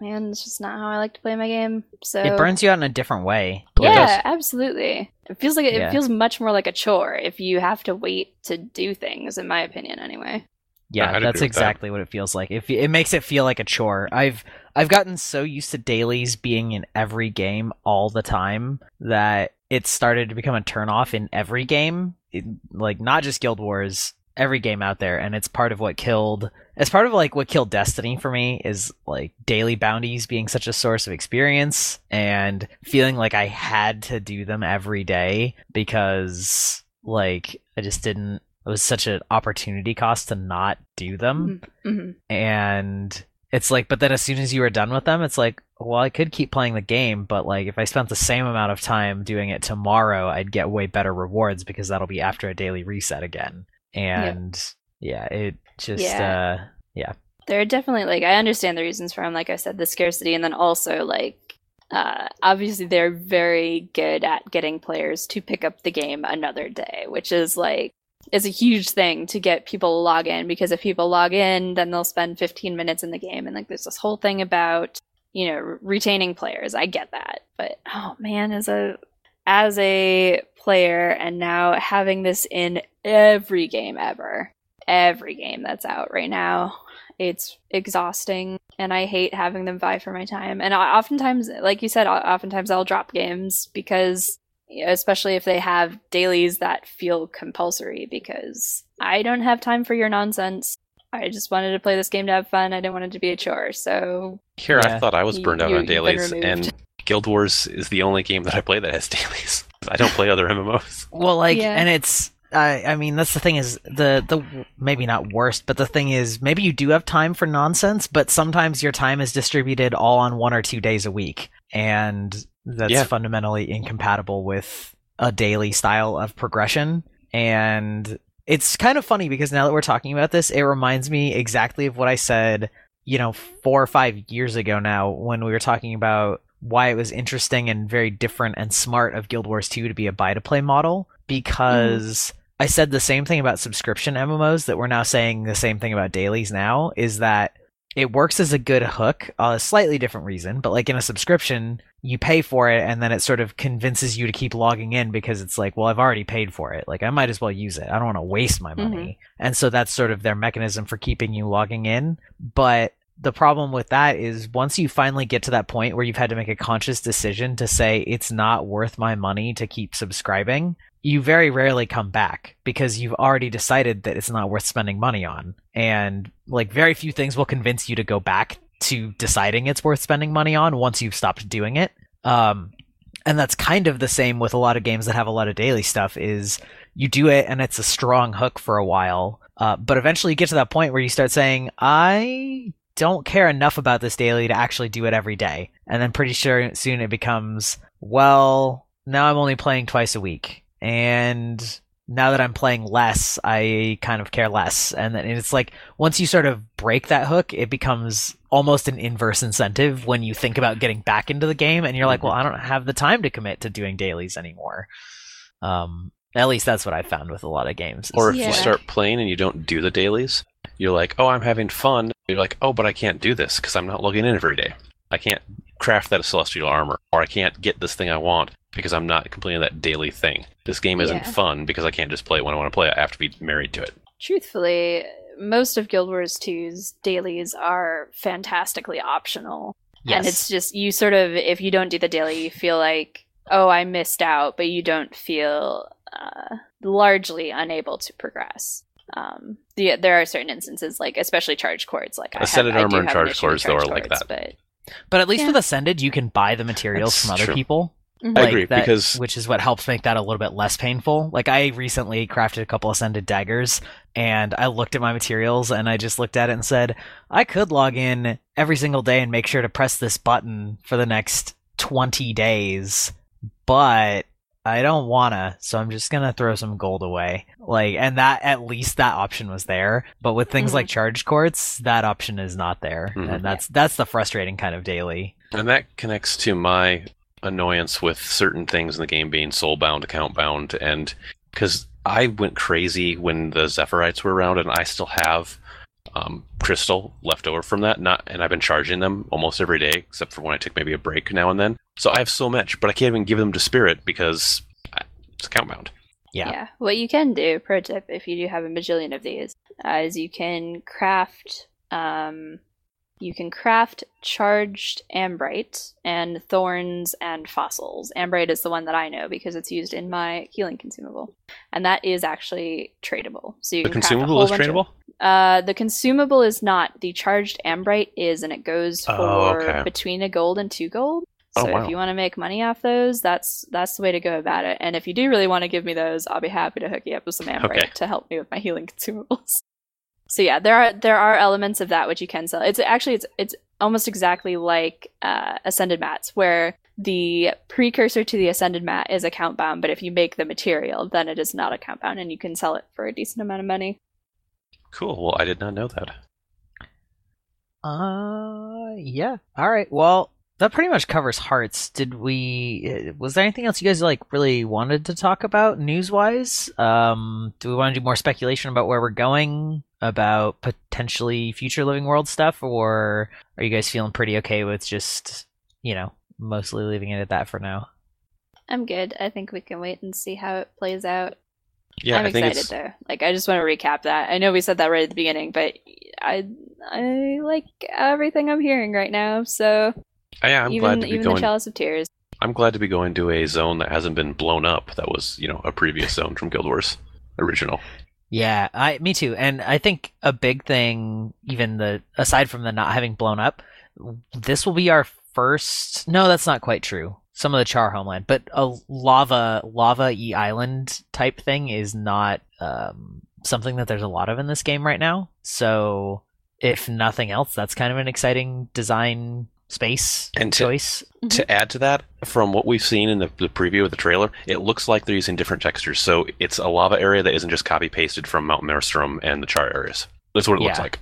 man, it's just not how I like to play my game. So It burns you out in a different way. Yeah, it yeah, does. absolutely. It feels like it Yeah. feels much more like a chore if you have to wait to do things, in my opinion, anyway. Yeah, that's with that. exactly what it feels like. If it makes it feel like a chore. I've I've gotten so used to dailies being in every game all the time that it started to become a turnoff in every game, It- like not just Guild Wars, every game out there, and it's part of what killed. It's part of like what killed Destiny for me is like daily bounties being such a source of experience and feeling like I had to do them every day because like I just didn't. It was such an opportunity cost to not do them hmm and it's like but then as soon as you were done with them it's like well i could keep playing the game but like if i spent the same amount of time doing it tomorrow i'd get way better rewards because that'll be after a daily reset again and yeah, it just Yeah. uh There are definitely like I understand the reasons for them, like I said, the scarcity, and then also like uh, obviously they're very good at getting players to pick up the game another day, which is like is a huge thing to get people to log in because if people log in, then they'll spend 15 minutes in the game, and like there's this whole thing about you know retaining players. I get that, but oh man, as a as a player and now having this in every game ever, every game that's out right now, it's exhausting and I hate having them vie for my time. And oftentimes, like you said, oftentimes I'll drop games because, especially if they have dailies that feel compulsory, because I don't have time for your nonsense. I just wanted to play this game to have fun. I didn't want it to be a chore. So, Here, I thought I was You- burned out you- on dailies, and Guild Wars is the only game that I play that has dailies. I don't play other MMOs. well like Yeah. and it's I I mean that's the thing is the the maybe not worst but the thing is maybe you do have time for nonsense but sometimes your time is distributed all on one or two days a week and that's Yeah. fundamentally incompatible with a daily style of progression and it's kind of funny because now that we're talking about this it reminds me exactly of what I said you know 4 or 5 years ago now when we were talking about why it was interesting and very different and smart of Guild Wars 2 to be a buy to play model because I said the same thing about subscription MMOs that we're now saying the same thing about dailies now is that it works as a good hook, a slightly different reason, but like in a subscription, you pay for it and then it sort of convinces you to keep logging in because it's like, well, I've already paid for it. Like I might as well use it. I don't want to waste my mm-hmm. money. And so that's sort of their mechanism for keeping you logging in. But the problem with that is once you finally get to that point where you've had to make a conscious decision to say it's not worth my money to keep subscribing, you very rarely come back because you've already decided that it's not worth spending money on. And like very few things will convince you to go back to deciding it's worth spending money on once you've stopped doing it. Um, and that's kind of the same with a lot of games that have a lot of daily stuff is you do it and it's a strong hook for a while. Uh, but eventually you get to that point where you start saying, I don't care enough about this daily to actually do it every day. And then pretty sure soon it becomes, well, now I'm only playing twice a week. And now that I'm playing less, I kind of care less. And then it's like once you sort of break that hook, it becomes almost an inverse incentive when you think about getting back into the game and you're like, well, I don't have the time to commit to doing dailies anymore. Um, at least that's what I found with a lot of games. Or if Yeah. you start playing and you don't do the dailies, you're like, oh, I'm having fun. You're like, oh, but I can't do this because I'm not logging in every day. I can't craft that celestial armor, or I can't get this thing I want because I'm not completing that daily thing. This game isn't Yeah. fun because I can't just play it when I want to play it. I have to be married to it. Truthfully, most of Guild Wars 2's dailies are fantastically optional. yes. And it's just, you sort of, if you don't do the daily, you feel like, oh, I missed out, but you don't feel uh, largely unable to progress. Um, the, there are certain instances, like especially charge quartz, like I Ascended have, I armor do and have an charge quartz, though, are like that. But but at least Yeah. with Ascended, you can buy the materials That's from other true. people. Mhm. I agree, that- because- which is what helps make that a little bit less painful. Like I recently crafted a couple ascended daggers and I looked at my materials and I just looked at it and said, I could log in every single day and make sure to press this button for the next 20 days, but I don't wanna, so I'm just gonna throw some gold away. Like, and that, at least that option was there. But with things Mhm. like charge quartz, that option is not there. Mhm. And that's, that's the frustrating kind of daily. And that connects to my annoyance with certain things in the game being soulbound, account bound, and because I went crazy when the Zephyrites were around, and I still have um, crystal left over from that. Not, and I've been charging them almost every day, except for when I take maybe a break now and then. So I have so much, but I can't even give them to Spirit because I- it's account bound. Yeah. yeah. What you can do, pro tip, if you do have a bajillion of these, uh, is you can craft um, you can craft charged ambrite and thorns and fossils. Ambrite is the one that I know because it's used in my healing consumable, and that is actually tradable. So you The can consumable is of- tradable. uh, the consumable is not. The charged ambrite is, and it goes for Oh, okay. between a gold and two gold. Oh, So wow. if you want to make money off those, that's that's the way to go about it. And if you do really want to give me those, I'll be happy to hook you up with some ambrite Okay. to help me with my healing consumables. So yeah, there are there are elements of that which you can sell. It's actually it's it's almost exactly like uh, ascended mats, where the precursor to the ascended mat is account bound, but if you make the material, then it is not account bound, and you can sell it for a decent amount of money. Cool. Well, I did not know that. Uh, yeah. All right. Well, that pretty much covers hearts. Did we? uh, Was there anything else you guys like really wanted to talk about news wise? Um, do we want to do more speculation about where we're going, about potentially future living world stuff, or are you guys feeling pretty okay with just you know mostly leaving it at that for now? I'm good. I think we can wait and see how it plays out. Yeah, I'm I excited it's though. Like I just want to recap that. I know we said that right at the beginning, but I I like everything I'm hearing right now. So yeah, I'm even glad to be even the going. Chalice of Tears. I'm glad to be going to a zone that hasn't been blown up. That was, you know, a previous zone from Guild Wars original. Yeah, I me too. And I think a big thing, even the aside from the not having blown up, this will be our first. No, that's not quite true. Some of the Char homeland, but a lava lava e island type thing is not um, something that there's a lot of in this game right now. So if nothing else, that's kind of an exciting design space And to- choice. To add to that, from what we've seen in the, the preview of the trailer, it looks like they're using different textures. So it's a lava area that isn't just copy pasted from Mount Maelstrom and the Char areas. That's what it looks like.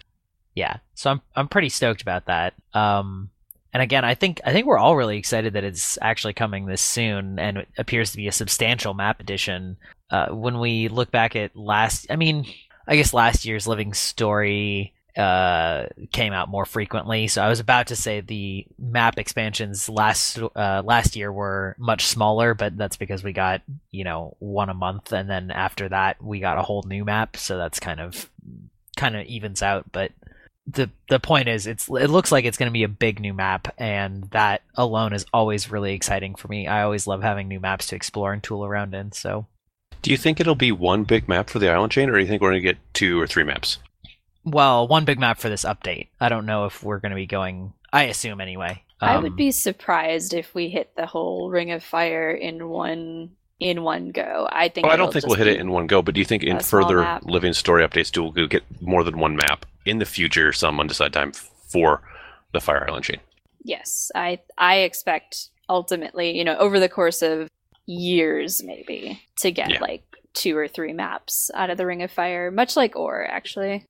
yeah so i'm i'm pretty stoked about that um and again i think i think we're all really excited that it's actually coming this soon and it appears to be a substantial map addition uh when we look back at last i mean i guess last year's living story uh came out more frequently. So i was about to say the map expansions last uh last year were much smaller but that's because we got you know one a month. And then after that we got a whole new map. So that's kind of kind of evens out. But the the point is it's it looks like it's going to be a big new map. And that alone is always really exciting for me. I always love having new maps to explore and tool around in. So Do you think it'll be one big map for the island chain, or do you think we're going to get two or three maps? Well one big map for this update i don't know if we're going to be going i assume anyway I Um, would be surprised if we hit the whole Ring of Fire in one in one go. I think. Well, I don't think we'll hit it in one go, but do you think in further map. living story updates, do we'll get more than one map in the future, some undecided time for the Fire Island chain? Yes, I I expect ultimately, you know, over the course of years, maybe to get Yeah. like two or three maps out of the Ring of Fire, much like Orr, actually.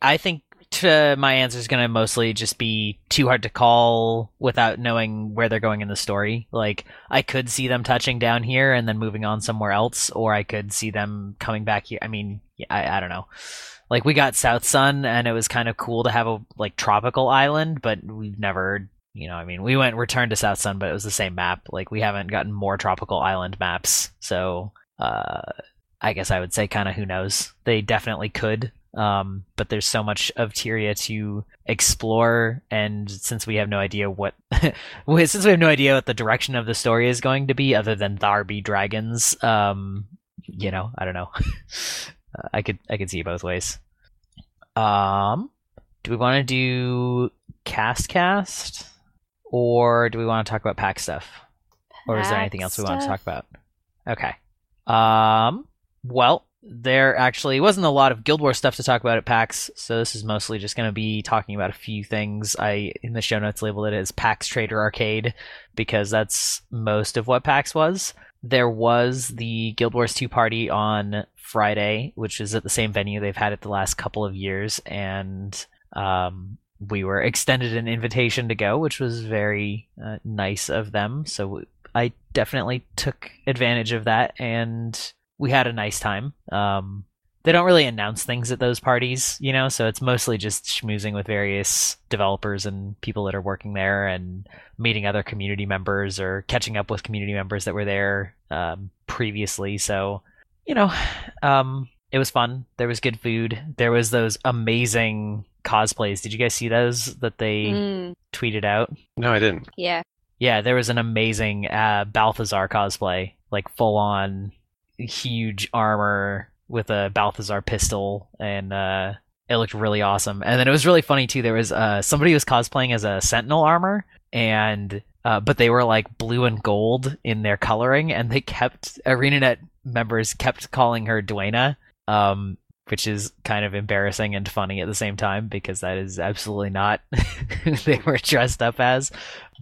I think to my answer is going to mostly just be too hard to call without knowing where they're going in the story. Like, I could see them touching down here and then moving on somewhere else, or I could see them coming back here. I mean, I, I don't know. Like, we got Southsun, and it was kind of cool to have a, like, tropical island, but we've never, you know, I mean, we went Return to Southsun, but it was the same map. Like, we haven't gotten more tropical island maps, so, uh, I guess I would say kind of who knows. They definitely could, um, but there's so much of Tyria to explore, and since we have no idea what, since we have no idea what the direction of the story is going to be, other than there be dragons, um, you know, I don't know. I could I could see it both ways. Um, do we want to do cast cast, or do we want to talk about pack stuff, or is there anything else we want to talk about? Okay. Um. Well, there actually wasn't a lot of Guild Wars stuff to talk about at PAX, so this is mostly just going to be talking about a few things. I in the show notes labeled it as PAX Trader Arcade because that's most of what PAX was. There was the Guild Wars 2 party on Friday, which is at the same venue they've had it the last couple of years, and um, we were extended an invitation to go, which was very uh, nice of them. So I definitely took advantage of that and we had a nice time. Um, they don't really announce things at those parties, you know, so it's mostly just schmoozing with various developers and people that are working there and meeting other community members or catching up with community members that were there um, previously. So, you know, um, it was fun. There was good food. There was those amazing cosplays. Did you guys see those that they Mm, tweeted out? No, I didn't. yeah. Yeah, there was an amazing uh, Balthazar cosplay, like full on huge armor with a Balthazar pistol, and uh, it looked really awesome. And then it was really funny too. There was uh, somebody was cosplaying as a Sentinel armor, and uh, but they were like blue and gold in their coloring, and they kept ArenaNet members kept calling her Dwayna. Um, which is kind of embarrassing and funny at the same time because that is absolutely not who they were dressed up as.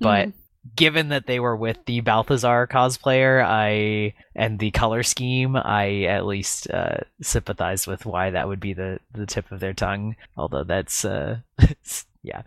But Mhm. Given that they were with the Balthazar cosplayer, I and the color scheme, I at least uh, sympathize with why that would be the the tip of their tongue. Although that's uh, yeah,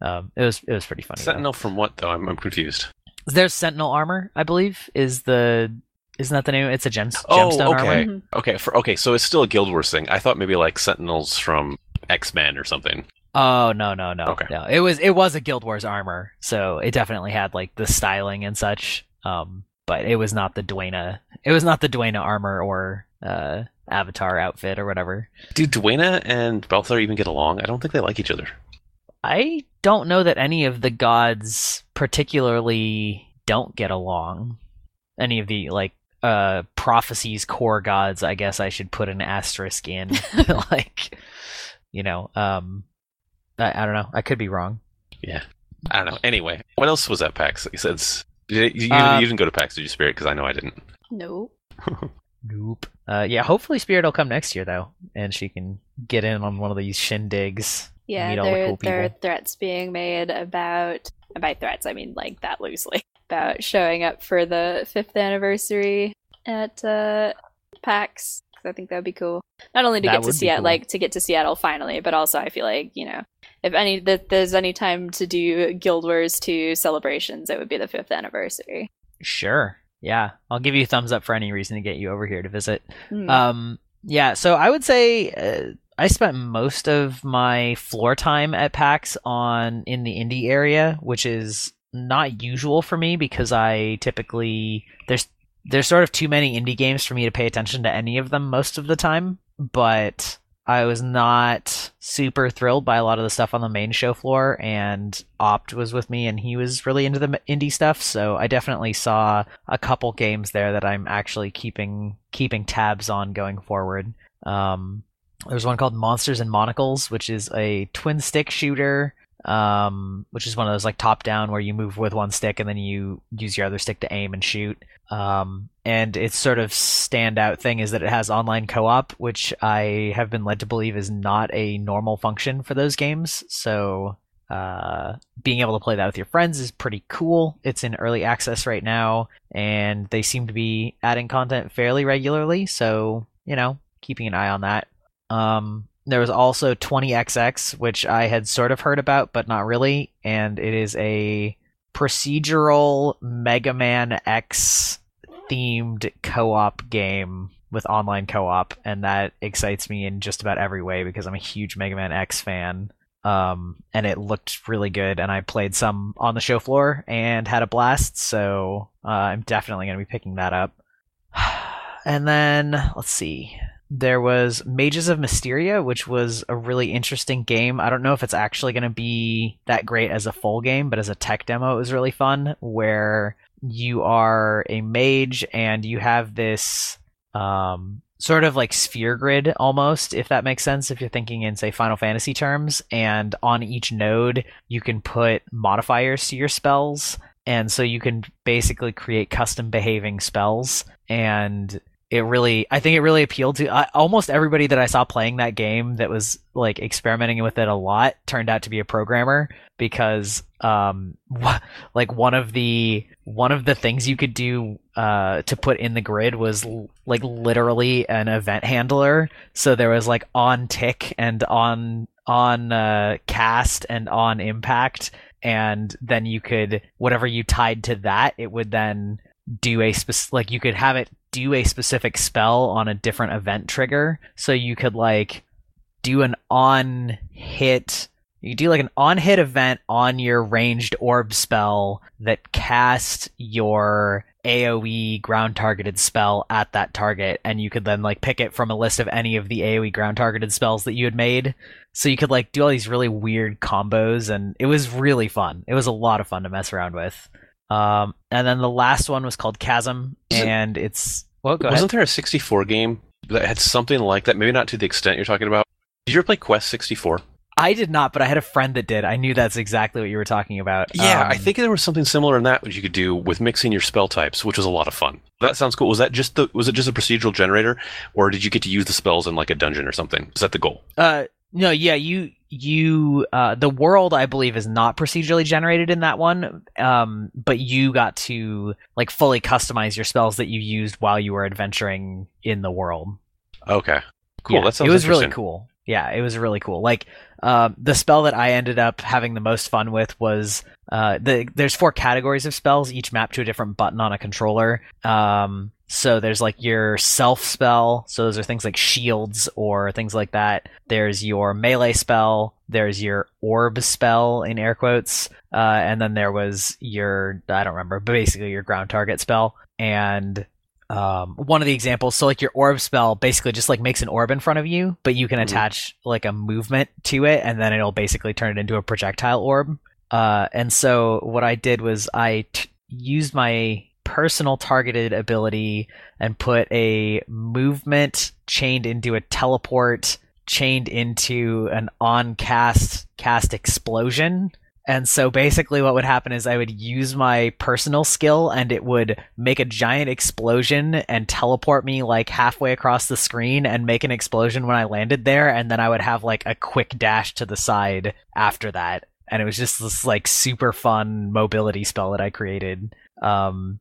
um, it was it was pretty funny. though. Sentinel from what though? I'm, I'm confused. There's Sentinel armor, I believe, is the isn't that the name? It's a gems, Oh, gemstone okay. armor. Mhm. Okay, for okay, so it's still a Guild Wars thing. I thought maybe like Sentinels from X Men or something. Oh no no no Okay. no! It was it was a Guild Wars armor, so it definitely had like the styling and such. Um, but it was not the Dwayna. It was not the Dwayna armor or uh Avatar outfit or whatever. Do Dwayna and Balthazar even get along? I don't think they like each other. I don't know that any of the gods particularly don't get along. Any of the like uh prophecies core gods, I guess I should put an asterisk in. like, you know, um, I, I don't know. I could be wrong. Yeah, I don't know. Anyway, what else was at PAX? You said you, you, Uh, you didn't go to PAX, did you, Spirit? Because I know I didn't. Nope. Nope. Uh, yeah, hopefully Spirit will come next year though, and she can get in on one of these shindigs. Yeah, meet all the there, cool there are threats being made about, and by threats I mean like that loosely, about showing up for the fifth anniversary at uh, PAX. 'cause I think that would be cool. Not only to That get to Seattle, cool. like to get to Seattle finally, but also I feel like you know, if any that there's any time to do Guild Wars 2 celebrations, it would be the fifth anniversary. Sure. Yeah, I'll give you a thumbs up for any reason to get you over here to visit. Hmm. Um, yeah, so I would say uh, I spent most of my floor time at PAX on in the indie area, which is not usual for me because I typically there's there's sort of too many indie games for me to pay attention to any of them most of the time, but I was not super thrilled by a lot of the stuff on the main show floor, and Opt was with me, and he was really into the indie stuff. So I definitely saw a couple games there that I'm actually keeping keeping tabs on going forward. Um, there's one called Monsters and Monocles, which is a twin stick shooter. Um, which is one of those like top down where you move with one stick and then you use your other stick to aim and shoot. Um, and its sort of standout thing is that it has online co-op, which I have been led to believe is not a normal function for those games. So uh, being able to play that with your friends is pretty cool. It's in early access right now, and they seem to be adding content fairly regularly. So you know, keeping an eye on that. Um, there was also 20XX, which I had sort of heard about, but not really, and it is a procedural Mega Man X themed co-op game with online co-op, and that excites me in just about every way because I'm a huge Mega Man X fan. Um, and it looked really good, and I played some on the show floor and had a blast. So uh, I'm definitely going to be picking that up. and then let's see. There was Mages of Mysteria, which was a really interesting game. I don't know if it's actually going to be that great as a full game, but as a tech demo, it was really fun. Where you are a mage and you have this um, sort of like sphere grid almost, if that makes sense, if you're thinking in, say, Final Fantasy terms. And on each node, you can put modifiers to your spells. And so you can basically create custom behaving spells. And it really i think it really appealed to uh, almost everybody that i saw playing that game that was like experimenting with it a lot turned out to be a programmer because um wh- like one of the one of the things you could do uh to put in the grid was l- like literally an event handler. So there was like on tick and on on uh cast and on impact. And then you could whatever you tied to that it would then do a specific like you could have it do a specific spell on a different event trigger. So you could like do an on hit you do like an on hit event on your ranged orb spell that casts your AoE ground targeted spell at that target, and you could then like pick it from a list of any of the AoE ground targeted spells that you had made. So you could like do all these really weird combos, and it was really fun. It was a lot of fun to mess around with. Um, and then the last one was called Chasm, and it's well, go Wasn't ahead. there a 64 game that had something like that? Maybe not to the extent you're talking about. Did you ever play Quest 64? I did not, but I had a friend that did. I knew that's exactly what you were talking about. Yeah, Um, I think there was something similar in that which you could do with mixing your spell types, which was a lot of fun. That sounds cool. Was that just the was it just a procedural generator, or did you get to use the spells in like a dungeon or something? Is that the goal? Uh, no, yeah, you you uh the world I believe is not procedurally generated in that one. Um, but you got to like fully customize your spells that you used while you were adventuring in the world. Okay, cool. Yeah, that sounds it was really cool. Yeah, it was really cool. Like um, the spell that I ended up having the most fun with was uh, the there's four categories of spells, each mapped to a different button on a controller. Um, so there's like your self spell. So those are things like shields or things like that. There's your melee spell. There's your orb spell in air quotes. Uh, and then there was your I don't remember, but basically your ground target spell. And um, one of the examples, so like your orb spell basically just like makes an orb in front of you, but you can Mhm. attach like a movement to it, and then it'll basically turn it into a projectile orb. Uh, and so what I did was I t- used my personal targeted ability and put a movement chained into a teleport chained into an on cast cast explosion and so basically, what would happen is I would use my personal skill and it would make a giant explosion and teleport me like halfway across the screen and make an explosion when I landed there. And then I would have like a quick dash to the side after that. And it was just this like super fun mobility spell that I created. Um,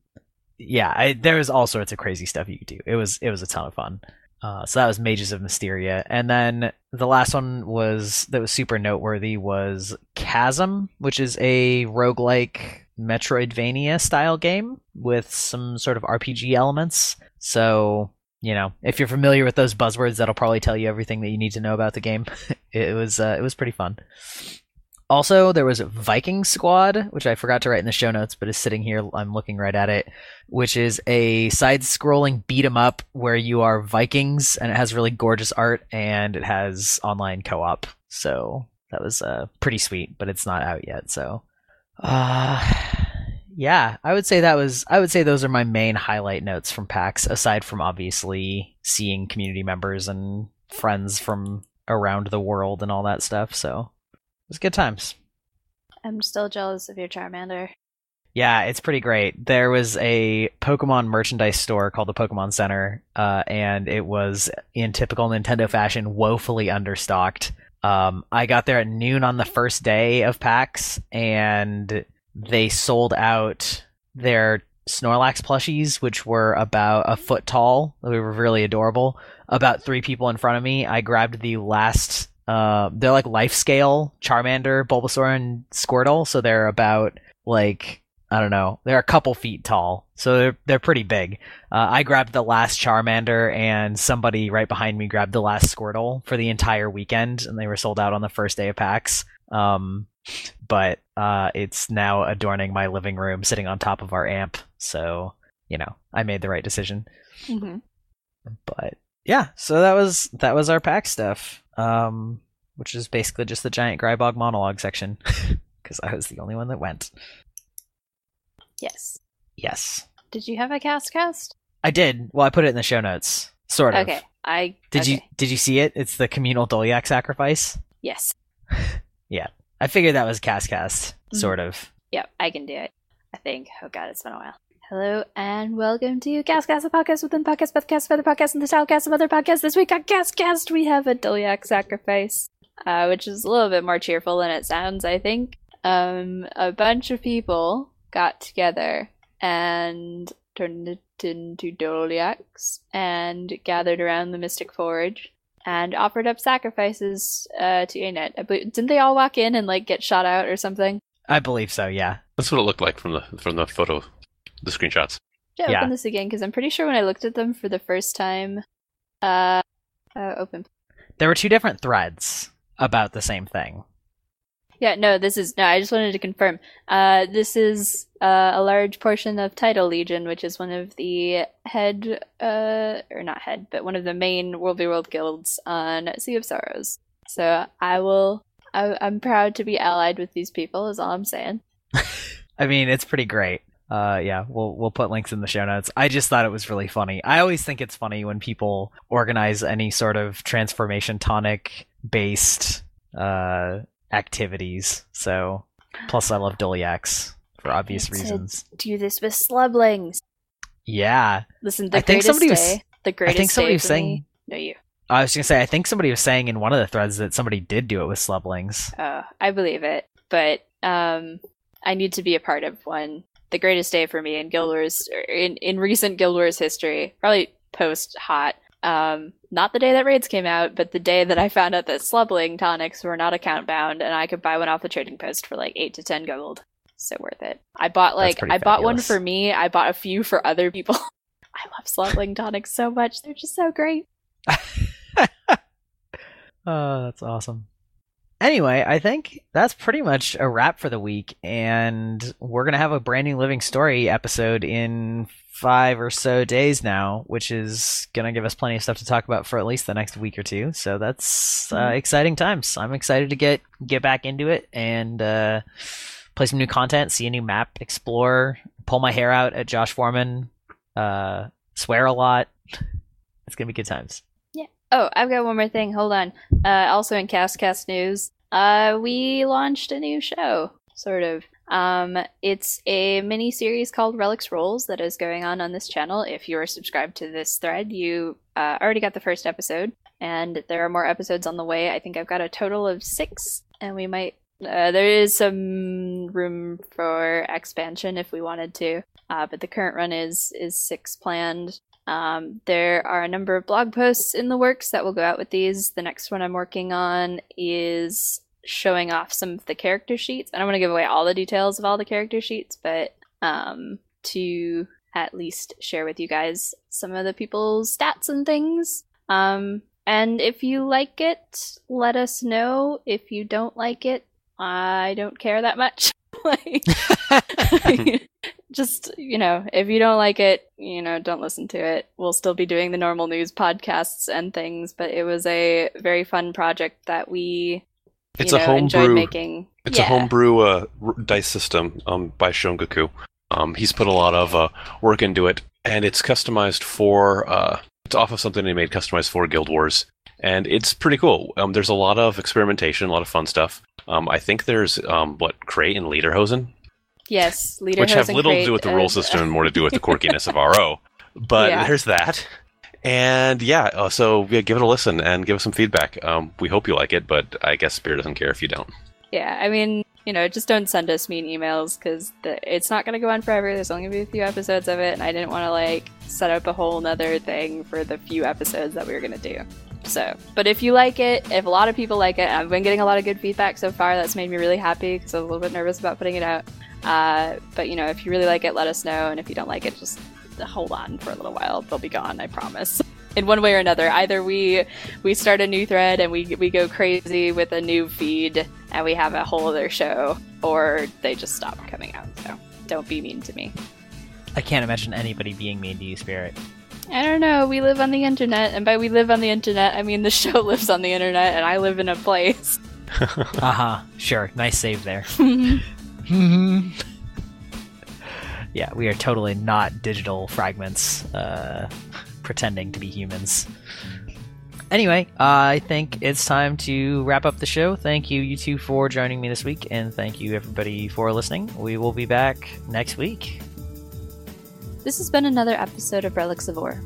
yeah, I, there was all sorts of crazy stuff you could do. It was it was a ton of fun. Uh, so that was Mages of Mysteria, and then the last one was that was super noteworthy was Chasm, which is a roguelike Metroidvania style game with some sort of RPG elements. So you know, if you're familiar with those buzzwords, that'll probably tell you everything that you need to know about the game. it was uh, it was pretty fun. Also, there was Viking Squad, which I forgot to write in the show notes, but is sitting here. I'm looking right at it, which is a side-scrolling beat 'em up where you are Vikings, and it has really gorgeous art and it has online co-op. So that was uh, pretty sweet, but it's not out yet. So, uh, yeah, I would say that was. I would say those are my main highlight notes from PAX, aside from obviously seeing community members and friends from around the world and all that stuff. So was good times. I'm still jealous of your Charmander. Yeah, it's pretty great. There was a Pokemon merchandise store called the Pokemon Center, uh, and it was in typical Nintendo fashion woefully understocked. Um, I got there at noon on the first day of PAX, and they sold out their Snorlax plushies, which were about a foot tall. They were really adorable. About three people in front of me, I grabbed the last. Uh, they're like life scale Charmander, Bulbasaur, and Squirtle, so they're about like I don't know. They're a couple feet tall, so they're they're pretty big. Uh, I grabbed the last Charmander, and somebody right behind me grabbed the last Squirtle for the entire weekend, and they were sold out on the first day of PAX. Um, but uh, it's now adorning my living room, sitting on top of our amp. So you know, I made the right decision. Mm-hmm. But yeah, so that was that was our PAX stuff, um, which is basically just the giant Grybog monologue section, because I was the only one that went. Yes. Yes. Did you have a cast cast? I did. Well, I put it in the show notes. Sort of. Okay. I Did okay. you did you see it? It's the communal Dolyak sacrifice. Yes. Yeah, I figured that was cast cast, Mhm. sort of. Yep, I can do it. I think. Oh god, it's been a while. Hello and welcome to Castcast, a podcast within the podcast, podcast, other podcast, and the stylecast of other podcasts. This week on Castcast, we have a Dolyak sacrifice, uh, which is a little bit more cheerful than it sounds. I think. Um, a bunch of people got together and turned it into Dolyaks and gathered around the Mystic Forge and offered up sacrifices uh, to Anet. I believe- Didn't they all walk in and like get shot out or something? I believe so. Yeah. That's what it looked like from the from the photo, the screenshots. Should I Yeah. open this again? Because I'm pretty sure when I looked at them for the first time, uh, uh, open. There were two different threads about the same thing. Yeah, no, this is no. I just wanted to confirm. Uh, this is uh, a large portion of Tidal Legion, which is one of the head, uh, or not head, but one of the main World v World guilds on Sea of Sorrows. So I will. I, I'm proud to be allied with these people. Is all I'm saying. I mean, it's pretty great. Uh, yeah, we'll we'll put links in the show notes. I just thought it was really funny. I always think it's funny when people organize any sort of transformation tonic based uh activities. So, plus I love Dolyaks for obvious reasons. Do this with slublings. Yeah, Listen, the I think greatest somebody was- The greatest think somebody day was saying. me- No, you. I was gonna say. I think somebody was saying in one of the threads that somebody did do it with slublings. Oh, I believe it, but um, I need to be a part of one. The greatest day for me in Guild Wars, er, in in recent Guild Wars history, probably post HoT. Um, not the day that raids came out, but the day that I found out that slubling tonics were not account bound, and I could buy one off the trading post for like eight to ten gold. So worth it. I bought like I bought one for me. I bought a few for other people. I love slubling tonics so much; they're just so great. Oh, that's awesome. Anyway, I think that's pretty much a wrap for the week, and we're gonna have a brand new Living Story episode in five or so days now, which is gonna give us plenty of stuff to talk about for at least the next week or two. So that's uh, Mhm. exciting times. I'm excited to get get back into it and uh, play some new content, see a new map, explore, pull my hair out at Josh Foreman, uh, swear a lot. It's gonna be good times. Oh, I've got one more thing. Hold on. Uh, also in Castcast news, uh, we launched a new show, sort of. Um, it's a mini series called Relics Rolls that is going on on this channel. If you are subscribed to this thread, you uh, already got the first episode, and there are more episodes on the way. I think I've got a total of six, and we might. Uh, there is some room for expansion if we wanted to, uh, but the current run is is six planned. Um, there are a number of blog posts in the works that will go out with these. The next one I'm working on is showing off some of the character sheets. I don't want to give away all the details of all the character sheets, but um, to at least share with you guys some of the people's stats and things. Um, and if you like it, let us know. If you don't like it, I don't care that much. like, just you know if you don't like it you know don't listen to it we'll still be doing the normal news podcasts and things but it was a very fun project that we It's a know, homebrew. making It's yeah. a homebrew uh, dice system um, by Shongaku. Um, he's put a lot of uh, work into it, and it's customized for. Uh, it's off of something he made customized for Guild Wars, and it's pretty cool. Um, there's a lot of experimentation, a lot of fun stuff. Um, I think there's um, what Crate and Lederhosen, yes leader which have little to do with the roll system and more to do with the quirkiness of RO. But Yeah. there's that. And yeah, uh, so yeah, give it a listen and give us some feedback. Um, we hope you like it, but I guess Spirit doesn't care if you don't. Yeah, I mean, you know, just don't send us mean emails because it's not going to go on forever. There's only going to be a few episodes of it, and I didn't want to like set up a whole nother thing for the few episodes that we were going to do. So, but if you like it, if a lot of people like it, I've been getting a lot of good feedback so far. That's made me really happy because I was a little bit nervous about putting it out. Uh, but you know, if you really like it, let us know, and if you don't like it, just hold on for a little while. They'll be gone, I promise. In one way or another, either we we start a new thread and we we go crazy with a new feed and we have a whole other show, or they just stop coming out. So don't be mean to me. I can't imagine anybody being mean to you, Spirit. I don't know. We live on the internet, and by we live on the internet, I mean the show lives on the internet, and I live in a place. uh huh. Sure. Nice save there. yeah, we are totally not digital fragments uh, pretending to be humans. Anyway, I think it's time to wrap up the show. Thank you, you two, for joining me this week, and thank you, everybody, for listening. We will be back next week. This has been another episode of Relics of Orr.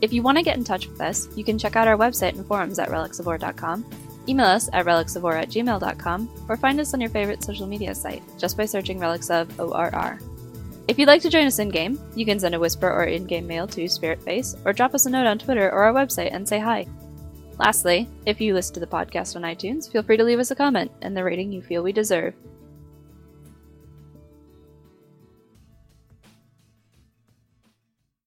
If you want to get in touch with us, you can check out our website and forums at relicsoforr.com, email us at relicsoforr at gmail.com, or find us on your favorite social media site just by searching Relics of ORR. If you'd like to join us in game, you can send a whisper or in game mail to Spiritface, or drop us a note on Twitter or our website and say hi. Lastly, if you listen to the podcast on iTunes, feel free to leave us a comment and the rating you feel we deserve.